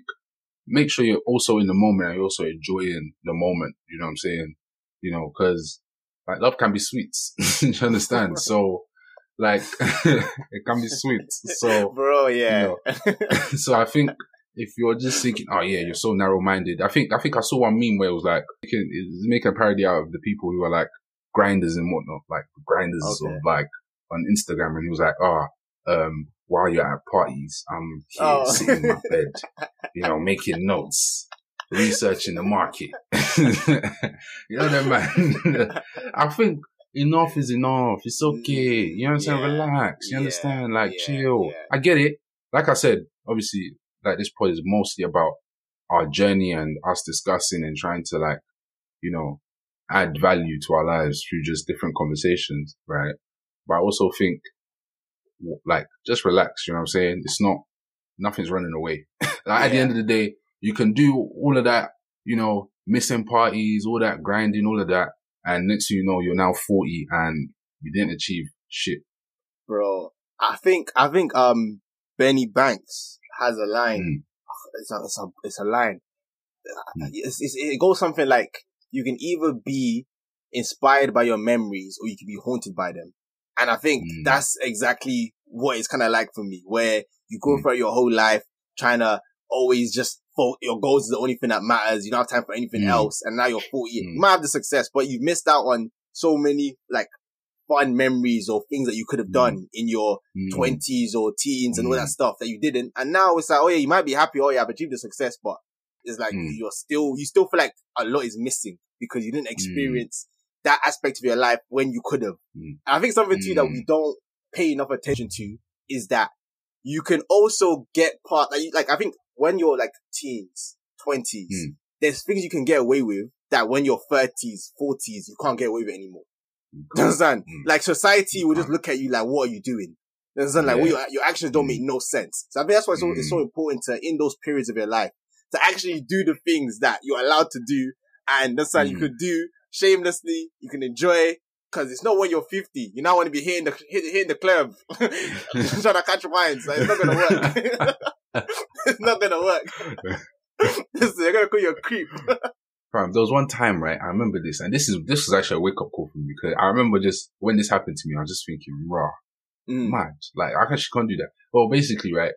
make sure you're also in the moment and you're also enjoying the moment. You know what I'm saying? You know, cause like love can be sweet. *laughs* you understand? *laughs* so like *laughs* it can be sweet. So bro, yeah. You know, so I think if you're just thinking, oh yeah, you're so narrow minded. I think I think I saw one meme where it was like making, making a parody out of the people who are like grinders and whatnot, like grinders okay. of like on Instagram, and he was like, oh, um, while you're at parties, I'm here oh. sitting in my *laughs* bed, you know, making notes, researching the market. *laughs* you know that man. *laughs* I think enough is enough. It's okay. You know what I'm saying? Yeah. Relax. You yeah. understand? Like yeah. chill. I get it. Like I said, obviously, like this pod is mostly about our journey and us discussing and trying to like, you know, add value to our lives through just different conversations, right? But I also think like just relax, you know what I'm saying? It's not nothing's running away. *laughs* like yeah. at the end of the day, you can do all of that, you know, missing parties, all that grinding, all of that, and next thing you know, you're now 40 and you didn't achieve shit. Bro, I think I think um Benny Banks has a line. Mm. It's a it's a it's a line. Mm. It's, it's, it goes something like you can either be inspired by your memories or you can be haunted by them. And I think mm. that's exactly what it's kind of like for me, where you go mm. throughout your whole life trying to always just focus, your goals is the only thing that matters. You don't have time for anything mm. else. And now you're 40. You mm. might have the success, but you've missed out on so many like fun memories or things that you could have mm. done in your mm. twenties or teens and all that stuff that you didn't. And now it's like, oh yeah, you might be happy. Oh yeah, I've achieved the success, but it's like you're still, you still feel like a lot is missing because you didn't experience that aspect of your life when you could have. Mm. I think something too mm. that we mm. don't pay enough attention to is that you can also get part, like, like I think when you're like teens, twenties, mm. there's things you can get away with that when you're thirties, forties, you can't get away with anymore. You understand? Mm. Like society will just look at you like, what are you doing? You understand? Like, yeah. your, your actions don't make mm. no sense. So I think that's why it's so, it's so important to, in those periods of your life, to actually do the things that you're allowed to do. And that's how you could do shamelessly. You can enjoy because it's not when you're 50. You now want to be hitting the hitting the club, *laughs* trying to catch wines. So it's not gonna work. *laughs* it's not gonna work. *laughs* They're gonna call you a creep. Fam, there was one time, right? I remember this, and this is this was actually a wake up call for me because I remember just when this happened to me, I was just thinking, raw, mm. mad. Like I actually can't do that. Well, basically, right?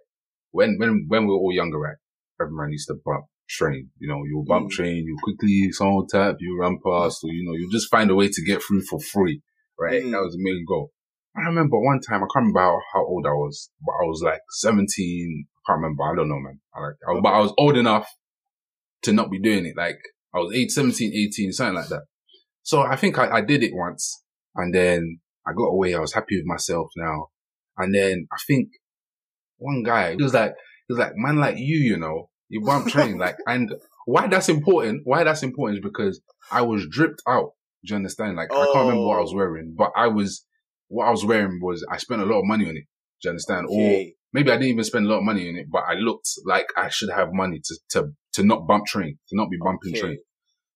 when, when, when we were all younger, right? Everyone used to bump train. You know, you'll bump Mm. train, you quickly, someone tap, you run past, or, you know, you just find a way to get through for free, right? Mm. That was the main goal. I remember one time, I can't remember how, old I was, but I was like 17. I can't remember. I don't know, man. I like, I, but I was old enough to not be doing it. Like I was 8, 17, 18, something like that. So I think I, I did it once and then I got away. I was happy with myself now. And then I think one guy, he was like, he was like, man, like you, you know, you bump train, like, and why that's important, why that's important is because I was dripped out. Do you understand? Like, I can't remember what I was Oh. wearing, but I was, what I was wearing was, I spent a lot of money on it. Do you understand? Or maybe I didn't even spend a lot of money on it, but I looked like I should have money to, to, to not bump train, to not be bumping Okay. train.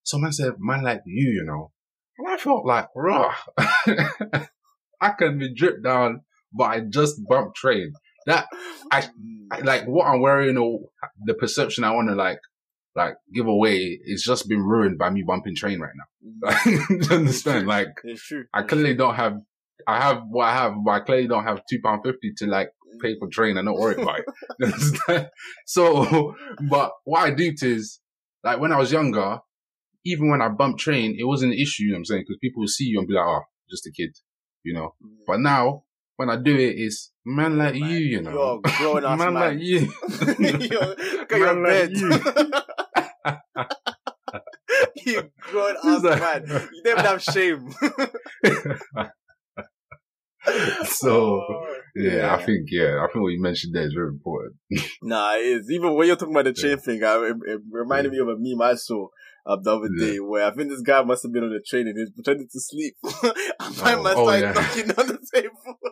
So man said, man like you, you know. And I felt like, rah, *laughs* I can be dripped down, but I just bump train. That. I- like what I'm wearing or the perception I want to like, like give away is just been ruined by me bumping train right now. *laughs* Do you understand? *laughs* Like It's true. I It's clearly don't have, I have what I have, but I clearly don't have two pound fifty to like pay for train and not worry about it. *laughs* So, but what I do is, like when I was younger, even when I bumped train, it wasn't an issue, you know what I'm saying? Because people would see you and be like, oh, just a kid, you know? Mm. But now, when I do it, it's man like Man, you, you know? You're a grown ass *laughs* man, man. like you. *laughs* You're- Man like you grown He's ass man. You never have shame. *laughs* so, Oh, yeah, I think, yeah, I think what you mentioned there is very important. Nah, it is. Even when you're talking about the chain thing, I, it, it reminded me of a meme I saw uh, the other Yeah. day where I think this guy must have been on the train and he's pretending to sleep. *laughs* and my Oh, man oh, started yeah. knocking on the table. *laughs*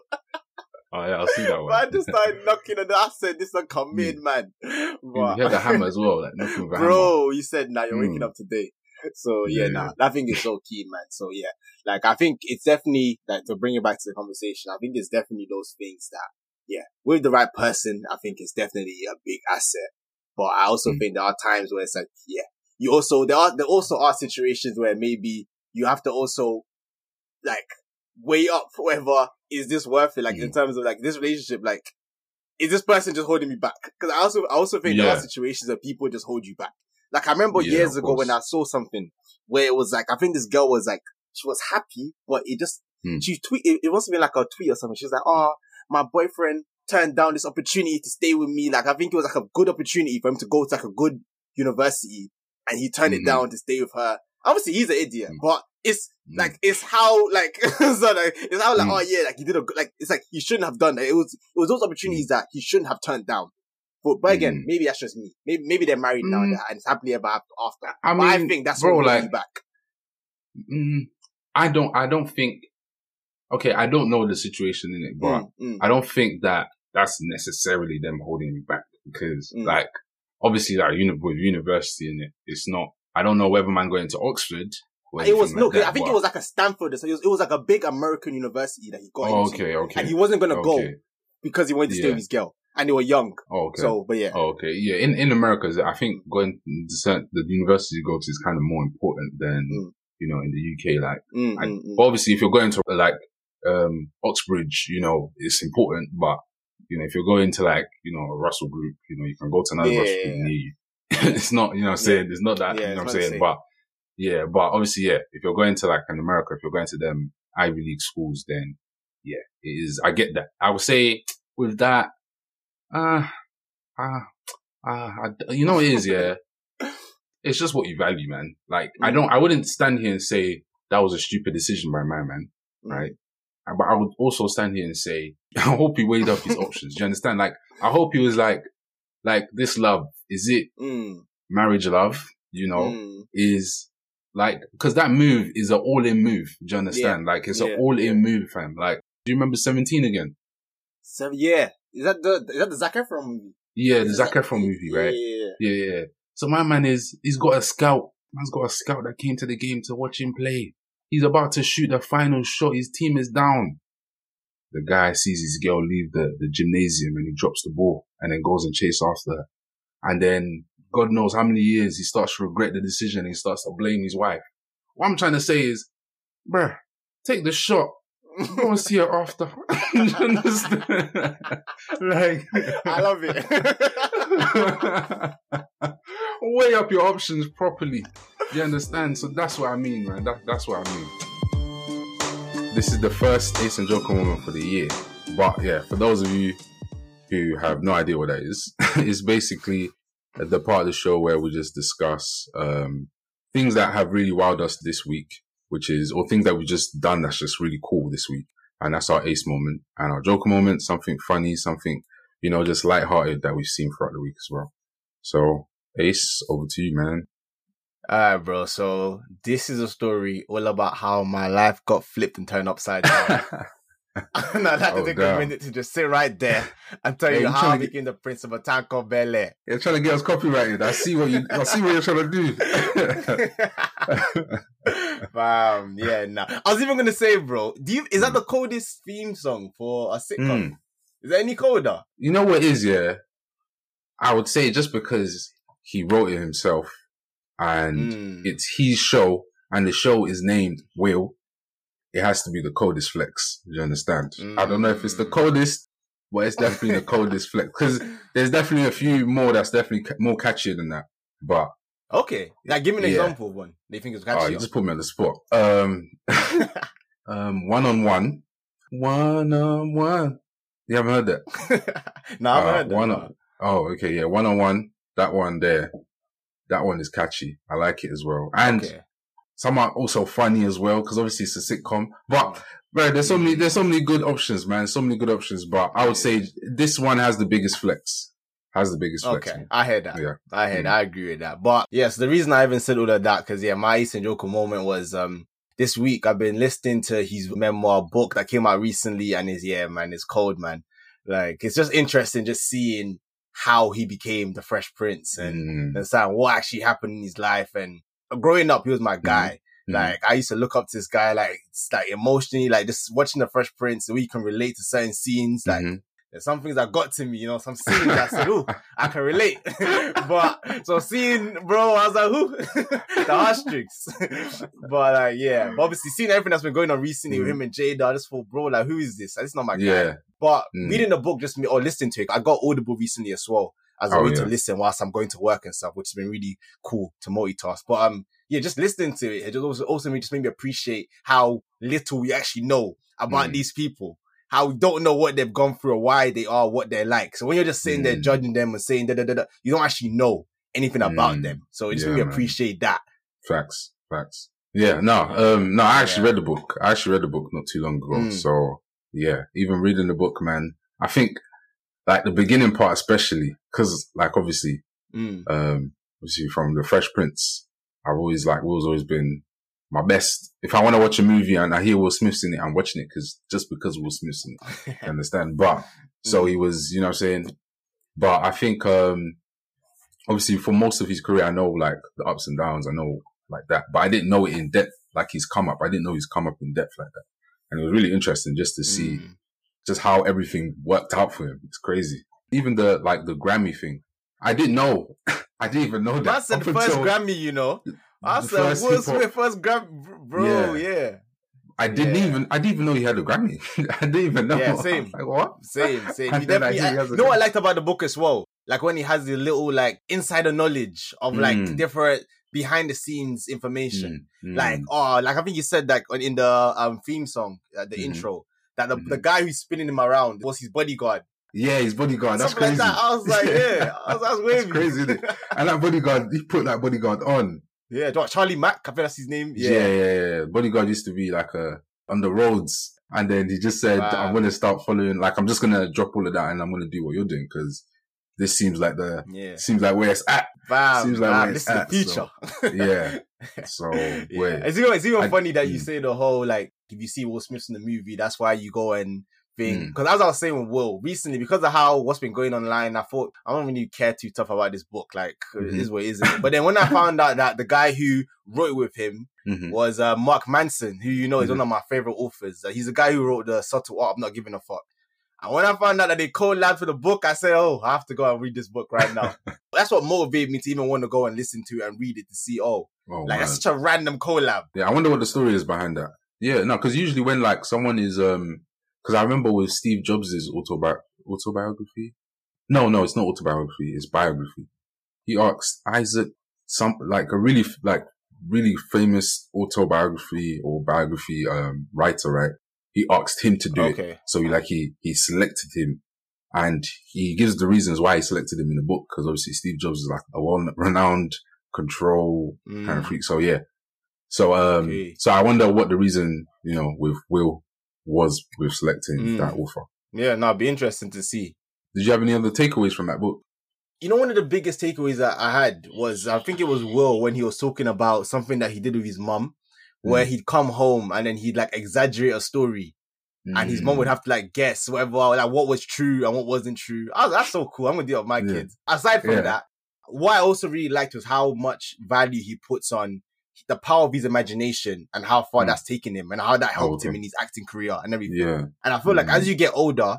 Oh, yeah, I'll see that one. Man just started *laughs* knocking on the I said, this is a committed man. You had the hammer as well, like knocking with a hammer. Bro, he said, nah, you're waking Mm. up today. So yeah, Yeah. nah, that thing is so key, man. So yeah, like I think it's definitely like to bring it back to the conversation. I think it's definitely those things that, yeah, with the right person, I think it's definitely a big asset. But I also Mm. think there are times where it's like, yeah, you also there are there also are situations where maybe you have to also like weigh up whether is this worth it, like in Mm. terms of like this relationship, like is this person just holding me back? Because I also I also think there are situations where people just hold you back. Like I remember Yeah, years ago when I saw something where it was like I think this girl was like she was happy, but it just Hmm. she tweet it, it must have been like a tweet or something. She was like, "Oh, my boyfriend turned down this opportunity to stay with me. Like I think it was like a good opportunity for him to go to like a good university, and he turned it Mhm. down to stay with her. Obviously, he's an idiot, Mm. but it's Mm. like it's how like *laughs* so like it's how like Mm. oh yeah like he did a good like it's like he shouldn't have done that. It was it was those opportunities that he shouldn't have turned down. But but again, Mm. maybe that's just me. Maybe maybe they're married now Mm. and it's happily ever after. I but I think that's bro, what like- me back. Mm, I don't, I don't think, okay, I don't know the situation in it, but Mm, mm, I don't think that that's necessarily them holding you back because Mm. like, obviously like uni- with university in it, it's not, I don't know whether man going to Oxford. it was anything no, like that, I think it was like a Stanford. So it was, it was like a big American university that he got Oh, into, okay, okay. and he wasn't gonna go because he wanted to stay Yeah. with his girl, and they were young. Oh, okay. So, but yeah, Oh, okay. Yeah. In, in America, I think going to the university you go to is kind of more important than, Mm. you know, in the UK. Like, Mm, I- mm, mm. Obviously, if you're going to like um Oxbridge, you know, it's important. But you know, if you're going to like you know a Russell Group, you know, you can go to another Yeah, Russell Group near you. *laughs* it's not, you know, what I'm saying it's not that. Yeah, you know, what I'm saying, but yeah, but obviously, yeah, if you're going to like in America, if you're going to them Ivy League schools, then yeah, it is. I get that. I would say with that, uh, uh, uh, I- you know, what it is, yeah. *laughs* It's just what you value, man. Like, I Mm. don't, I wouldn't stand here and say that was a stupid decision by my man Mm. right? But I would also stand here and say, *laughs* I hope he weighed up his options. Do you understand? Like, I hope he was like, like this love, is it Mm, marriage love? You know, mm. is like, cause that move is an all in move. Do you understand? Like, it's Yeah, an all in yeah. move, fam. Like, do you remember 17 again? So yeah, is that the is that the Zac Efron movie? Yeah, the Zac Efron movie, right? Yeah, Yeah, yeah. So my man is, he's got a scout. Man's got a scout that came to the game to watch him play. He's about to shoot the final shot. His team is down. The guy sees his girl leave the, the gymnasium and he drops the ball and then goes and chases after her. And then God knows how many years he starts to regret the decision. He starts to blame his wife. What I'm trying to say is, bruh, take the shot. *laughs* Go and see it after. *laughs* you understand? *laughs* like, I love it. Weigh up your options properly. You understand? So that's what I mean, man. That, that's what I mean. This is the first Ace and Joker moment for the year. But yeah, for those of you who have no idea what that is, *laughs* it's basically the part of the show where we just discuss um, things that have really wowed us this week, which is, or things that we've just done that's just really cool this week. And that's our ace moment and our joker moment, something funny, something, you know, just lighthearted that we've seen throughout the week as well. So ace, over to you, man. Alright, bro. So this is a story all about how my life got flipped and turned upside down. and I'd like Oh, to take damn. a minute to just sit right there and tell Yeah, you how I to get- became the prince of a town called Bel Air. You're trying to get us copyrighted. I see what you, I see what you're trying to do. *laughs* um, yeah, nah. I was even gonna say, bro, do you is that the coldest theme song for a sitcom? Mm. Is there any colder? you know what it is, yeah? I would say just because he wrote it himself and Mm. it's his show and the show is named Will, it has to be the coldest flex. You understand? I don't know if it's the Mm. coldest, but it's definitely the *laughs* coldest flex because there's definitely a few more that's definitely ca- more catchier than that. But Okay, like give me an Yeah. example of one. They think it's oh, catchy. you just put me on the spot. Um, *laughs* um, one on one, one on one. You haven't heard that? *laughs* no, I've Uh, heard that. one on- Oh, okay, yeah, one on one. That one there, that one is catchy. I like it as well, and Okay. some are also funny as well because obviously it's a sitcom. But bro, there's so many, there's so many good options, man. So many good options. But I would say this one has the biggest flex. Has the biggest flex. Okay, man. I heard that. Yeah. I heard. Mm. I agree with that. But yes, the reason I even said all of that because yeah, my and Joker moment was um this week. I've been listening to his memoir book that came out recently, and is yeah, man, it's cold, man. Like it's just interesting just seeing how he became the Fresh Prince and Mm, understand what actually happened in his life. And growing up, he was my guy. mm. Like I used to look up to this guy, like it's like emotionally, like just watching the Fresh Prince, so we can relate to certain scenes. Like Mhm. There's some things that got to me, you know, some scenes that I said, "Ooh, I can relate." *laughs* but so seeing, bro, I was like, "Who?" *laughs* the heartstrings. *laughs* but like, yeah, but obviously seeing everything that's been going on recently with Mhm. him and Jada, I just thought, bro, like, who is this? This is not my guy. yeah, But Mm. reading the book, just me or listening to it, I got Audible recently as well as a Oh, way to yeah. listen whilst I'm going to work and stuff, which has been really cool to multitask. But um, yeah, just listening to it, it just also also made, just made me appreciate how little we actually know about Mm. these people. How we don't know what they've gone through or why they are what they're like. So when you're just sitting there Mm. judging them and saying da da da da, you don't actually know anything about Mm. them. So it just Yeah, me man. appreciate that. facts, facts. Yeah, no, um, no, I actually Yeah. read the book. I actually read the book not too long ago. Mm. So yeah, even reading the book, man, I think like the beginning part, especially because like obviously Mm. um, obviously from the Fresh Prince, I've always like Will's always been my best. If I want to watch a movie and I hear Will Smith's in it, I'm watching it because just because Will Smith's in it, *laughs* you understand? But so he was, you know what I'm saying? But I think, um, obviously for most of his career, I know like the ups and downs, I know like that, but I didn't know it in depth, like he's come up. I didn't know he's come up in depth like that. And it was really interesting just to see Mm. just how everything worked out for him. It's crazy. Even the, like the Grammy thing. I didn't know. *laughs* I didn't even know that. That's the first until Grammy, you know. I said first Will Smith first Grammy, bro. Yeah. I didn't Yeah. even, I didn't even know he had a Grammy. *laughs* I didn't even know. Yeah, *laughs* same. like what? Same, *laughs* same. I definitely. I, you know what I liked about the book as well? Like when he has the little like insider knowledge of like Mm. different behind the scenes information. Mm, mm. Like oh, like I think you said that in the um theme song, uh, the Mhm. intro, that the, the Mhm. guy who's spinning him around was his bodyguard. yeah, his bodyguard. That's Something crazy. like that. I was like, yeah, I was, I was wavy. crazy, isn't And that bodyguard, he put that bodyguard on. Yeah, Charlie Mack. I think that's his name. Yeah, Yeah, yeah, yeah. Bodyguard used to be like a on the roads, and then he just said, Wow. "I'm gonna start following. Like, I'm just gonna drop all of that, and I'm gonna do what you're doing because this seems like the yeah. seems like where it's at. Bam, Seems like bam, where this it's is the at, future. *laughs* Yeah. So *laughs* yeah. wait, It's even, it's even I- funny that you mm. say the whole like if you see Will Smith in the movie, that's why you go and thing. Mm. Because as I was saying with Will recently, because of how what's been going online, I thought I don't really care too tough about this book. Like it Mhm. is what it is. it? But then when I found out that the guy who wrote it with him Mhm. was uh, Mark Manson, who you know is Mhm. one of my favorite authors. Uh, he's the guy who wrote the subtle art. I'm not giving a fuck. And when I found out that they collabed for the book, I said, "Oh, I have to go and read this book right now." *laughs* That's what motivated me to even want to go and listen to it and read it to see, oh, oh, like that's such a random collab. yeah. I wonder what the story is behind that. Yeah, no, because usually when like someone is, um, because I remember with Steve Jobs' autobi- autobiography. No, no, it's not autobiography. It's biography. He asked Isaac some like a really like really famous autobiography or biography um writer, right? He asked him to do Okay. it. So he like he he selected him, and he gives the reasons why he selected him in the book because obviously Steve Jobs is like a *laughs* well renowned control kind of Mm. freak. So yeah. So um Okay. so I wonder what the reason, you know, with Will was with selecting Mm. that author. Yeah, now be interesting to see. Did you have any other takeaways from that book? You know, one of the biggest takeaways that I had was I think it was Will when he was talking about something that he did with his mum, where Mm. he'd come home and then he'd like exaggerate a story, and his Mm. mum would have to like guess whatever, like what was true and what wasn't true. Was, that's so cool. I'm gonna do it with my Yeah. kids. Aside from Yeah. that, what I also really liked was how much value he puts on the power of his imagination and how far Mm. that's taken him and how that helped him in his acting career and everything. Yeah. And I feel like Mm. as you get older,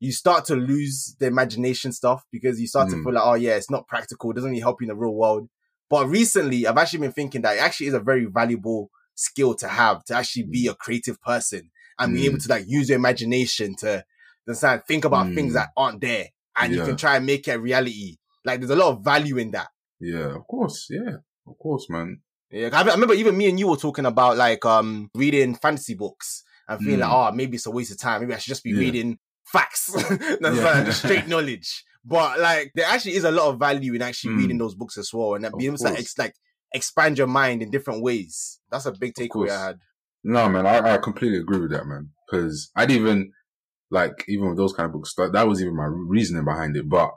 you start to lose the imagination stuff because you start to Mm. feel like, oh yeah, it's not practical. It doesn't really help you in the real world. But recently, I've actually been thinking that it actually is a very valuable skill to have to actually be a creative person and be Mm. able to like use your imagination to understand, think about Mm. things that aren't there and you can try and make it a reality. Like there's a lot of value in that. Yeah. Of course. Yeah. Of course, man. Yeah, I I remember even me and you were talking about like um reading fantasy books and feeling Mm. like, oh, maybe it's a waste of time. Maybe I should just be Yeah. reading facts. *laughs* That's Yeah. like just straight *laughs* knowledge. But like there actually is a lot of value in actually Mm. reading those books as well, and that being able to like, ex- like expand your mind in different ways. That's a big takeaway. I had. No, man, I, I completely agree with that, man. Because I'd even like even with those kind of books, that, that was even my reasoning behind it. But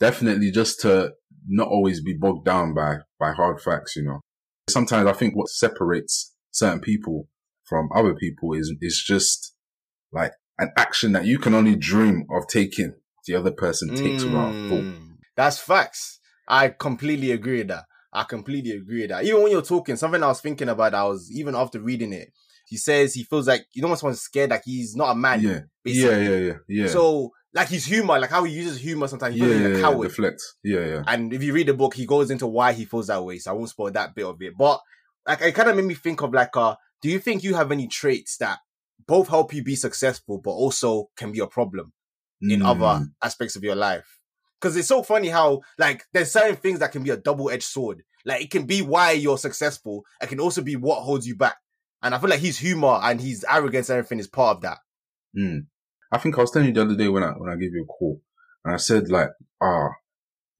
definitely just to not always be bogged down by by hard facts, you know. Sometimes I think what separates certain people from other people is is just like an action that you can only dream of taking. The other person takes. Mm, That's facts. I completely agree with that. I completely agree with that. Even when you're talking, something I was thinking about, I was even after reading it. He says he feels like he almost wants scared, like he's not a man. Yeah, basically. yeah, yeah, yeah, yeah. So, like his humor, like how he uses humor sometimes, he yeah, yeah, like a yeah, coward. deflect. Yeah, yeah. And if you read the book, he goes into why he feels that way. So I won't spoil that bit of it. But like, it kind of made me think of like, uh, do you think you have any traits that both help you be successful, but also can be a problem in Mm. other aspects of your life? Because it's so funny how like there's certain things that can be a double edged sword. Like it can be why you're successful. It can also be what holds you back. And I feel like his humor and his arrogance and everything is part of that. Mm. I think I was telling you the other day when I when I gave you a call, and I said like, ah,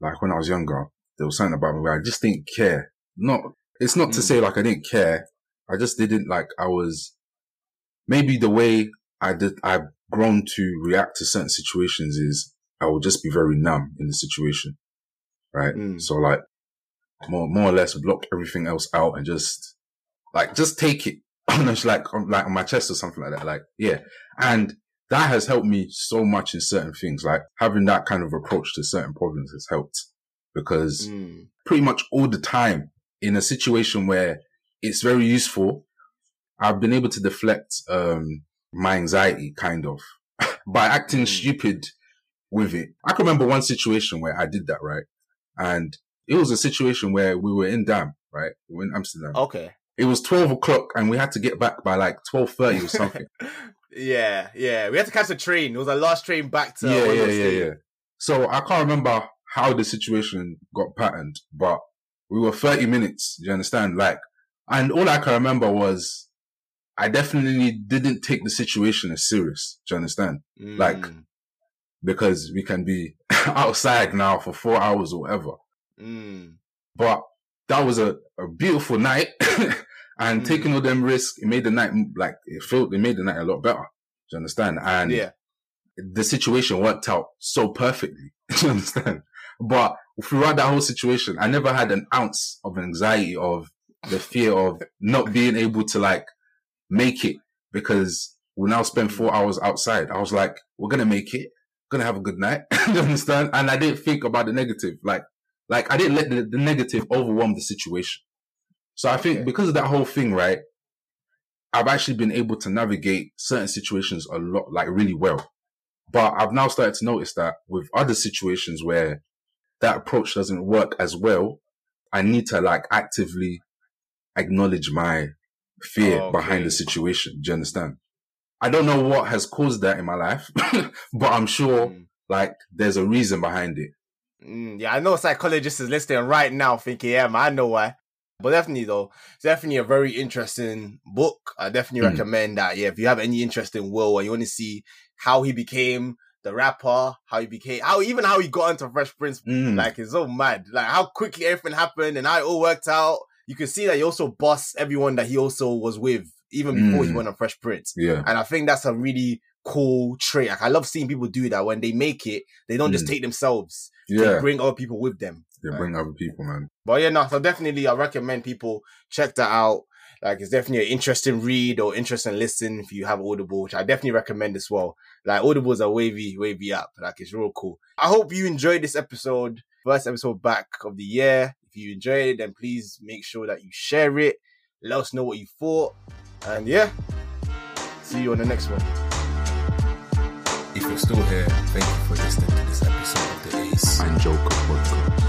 like when I was younger, there was something about me where I just didn't care. Not, it's not to Mm. say like I didn't care. I just didn't like. I was maybe the way I did. I've grown to react to certain situations is I will just be very numb in the situation, right? Mm. So like more more or less block everything else out and just like just take it. It's *clears throat* like on, like on my chest or something like that. Like yeah, and that has helped me so much in certain things. Like having that kind of approach to certain problems has helped because Mm. pretty much all the time in a situation where it's very useful, I've been able to deflect um, my anxiety kind of *laughs* by acting Mm. stupid with it. I can remember one situation where I did that, right? And it was a situation where we were in Dam, right? We were in Amsterdam. Okay. It was 12 o'clock and we had to get back by like 12.30 or something. *laughs* yeah, yeah. We had to catch the train. It was our last train back to yeah, yeah, yeah, yeah. So I can't remember how the situation got patterned, but we were 30 minutes. Do you understand? Like, and all I can remember was I definitely didn't take the situation as serious. Do you understand? Like- Mm, Because we can be *laughs* outside now for four hours or whatever. mm, But that was a, a beautiful night *laughs* and Mm. taking all them risks, it made the night like, it felt, it made the night a lot better. Do you understand? And yeah. the situation worked out so perfectly. *laughs* Do you understand? But throughout that whole situation, I never had an ounce of anxiety of the fear of not being able to like make it because we now spend four hours outside. I was like, we're going to make it. Gonna have a good night. *laughs* you understand? And I didn't think about the negative. Like, like I didn't let the, the negative overwhelm the situation. So I think Okay. because of that whole thing, right? I've actually been able to navigate certain situations a lot, like really well. But I've now started to notice that with other situations where that approach doesn't work as well, I need to like actively acknowledge my fear Okay. behind the situation. Do you understand? I don't know what has caused that in my life, *laughs* but I'm sure Mm. like there's a reason behind it. Mm, yeah, I know psychologists is listening right now thinking, yeah, man, I know why. But definitely though, it's definitely a very interesting book. I definitely Mm. recommend that. Yeah, if you have any interest in Will and you want to see how he became the rapper, how he became, how even how he got into Fresh Prince, Mm. like it's so mad. Like how quickly everything happened and how it all worked out. You can see that he also bossed everyone that he also was with even before he Mm. went on Fresh Prince. yeah. And I think that's a really cool trait. Like I love seeing people do that when they make it, they don't just Mm. take themselves. They Yeah. bring other people with them. Yeah. Bring other people, man. But yeah, no, so definitely I recommend people check that out. Like it's definitely an interesting read or interesting listen if you have Audible, which I definitely recommend as well. Like Audible is a wavy, wavy app. Like it's real cool. I hope you enjoyed this episode, first episode back of the year. If you enjoyed it, then please make sure that you share it. Let us know what you thought. And yeah, see you on the next one. If you're still here, thank you for listening to this episode of the Ace And Joker podcast.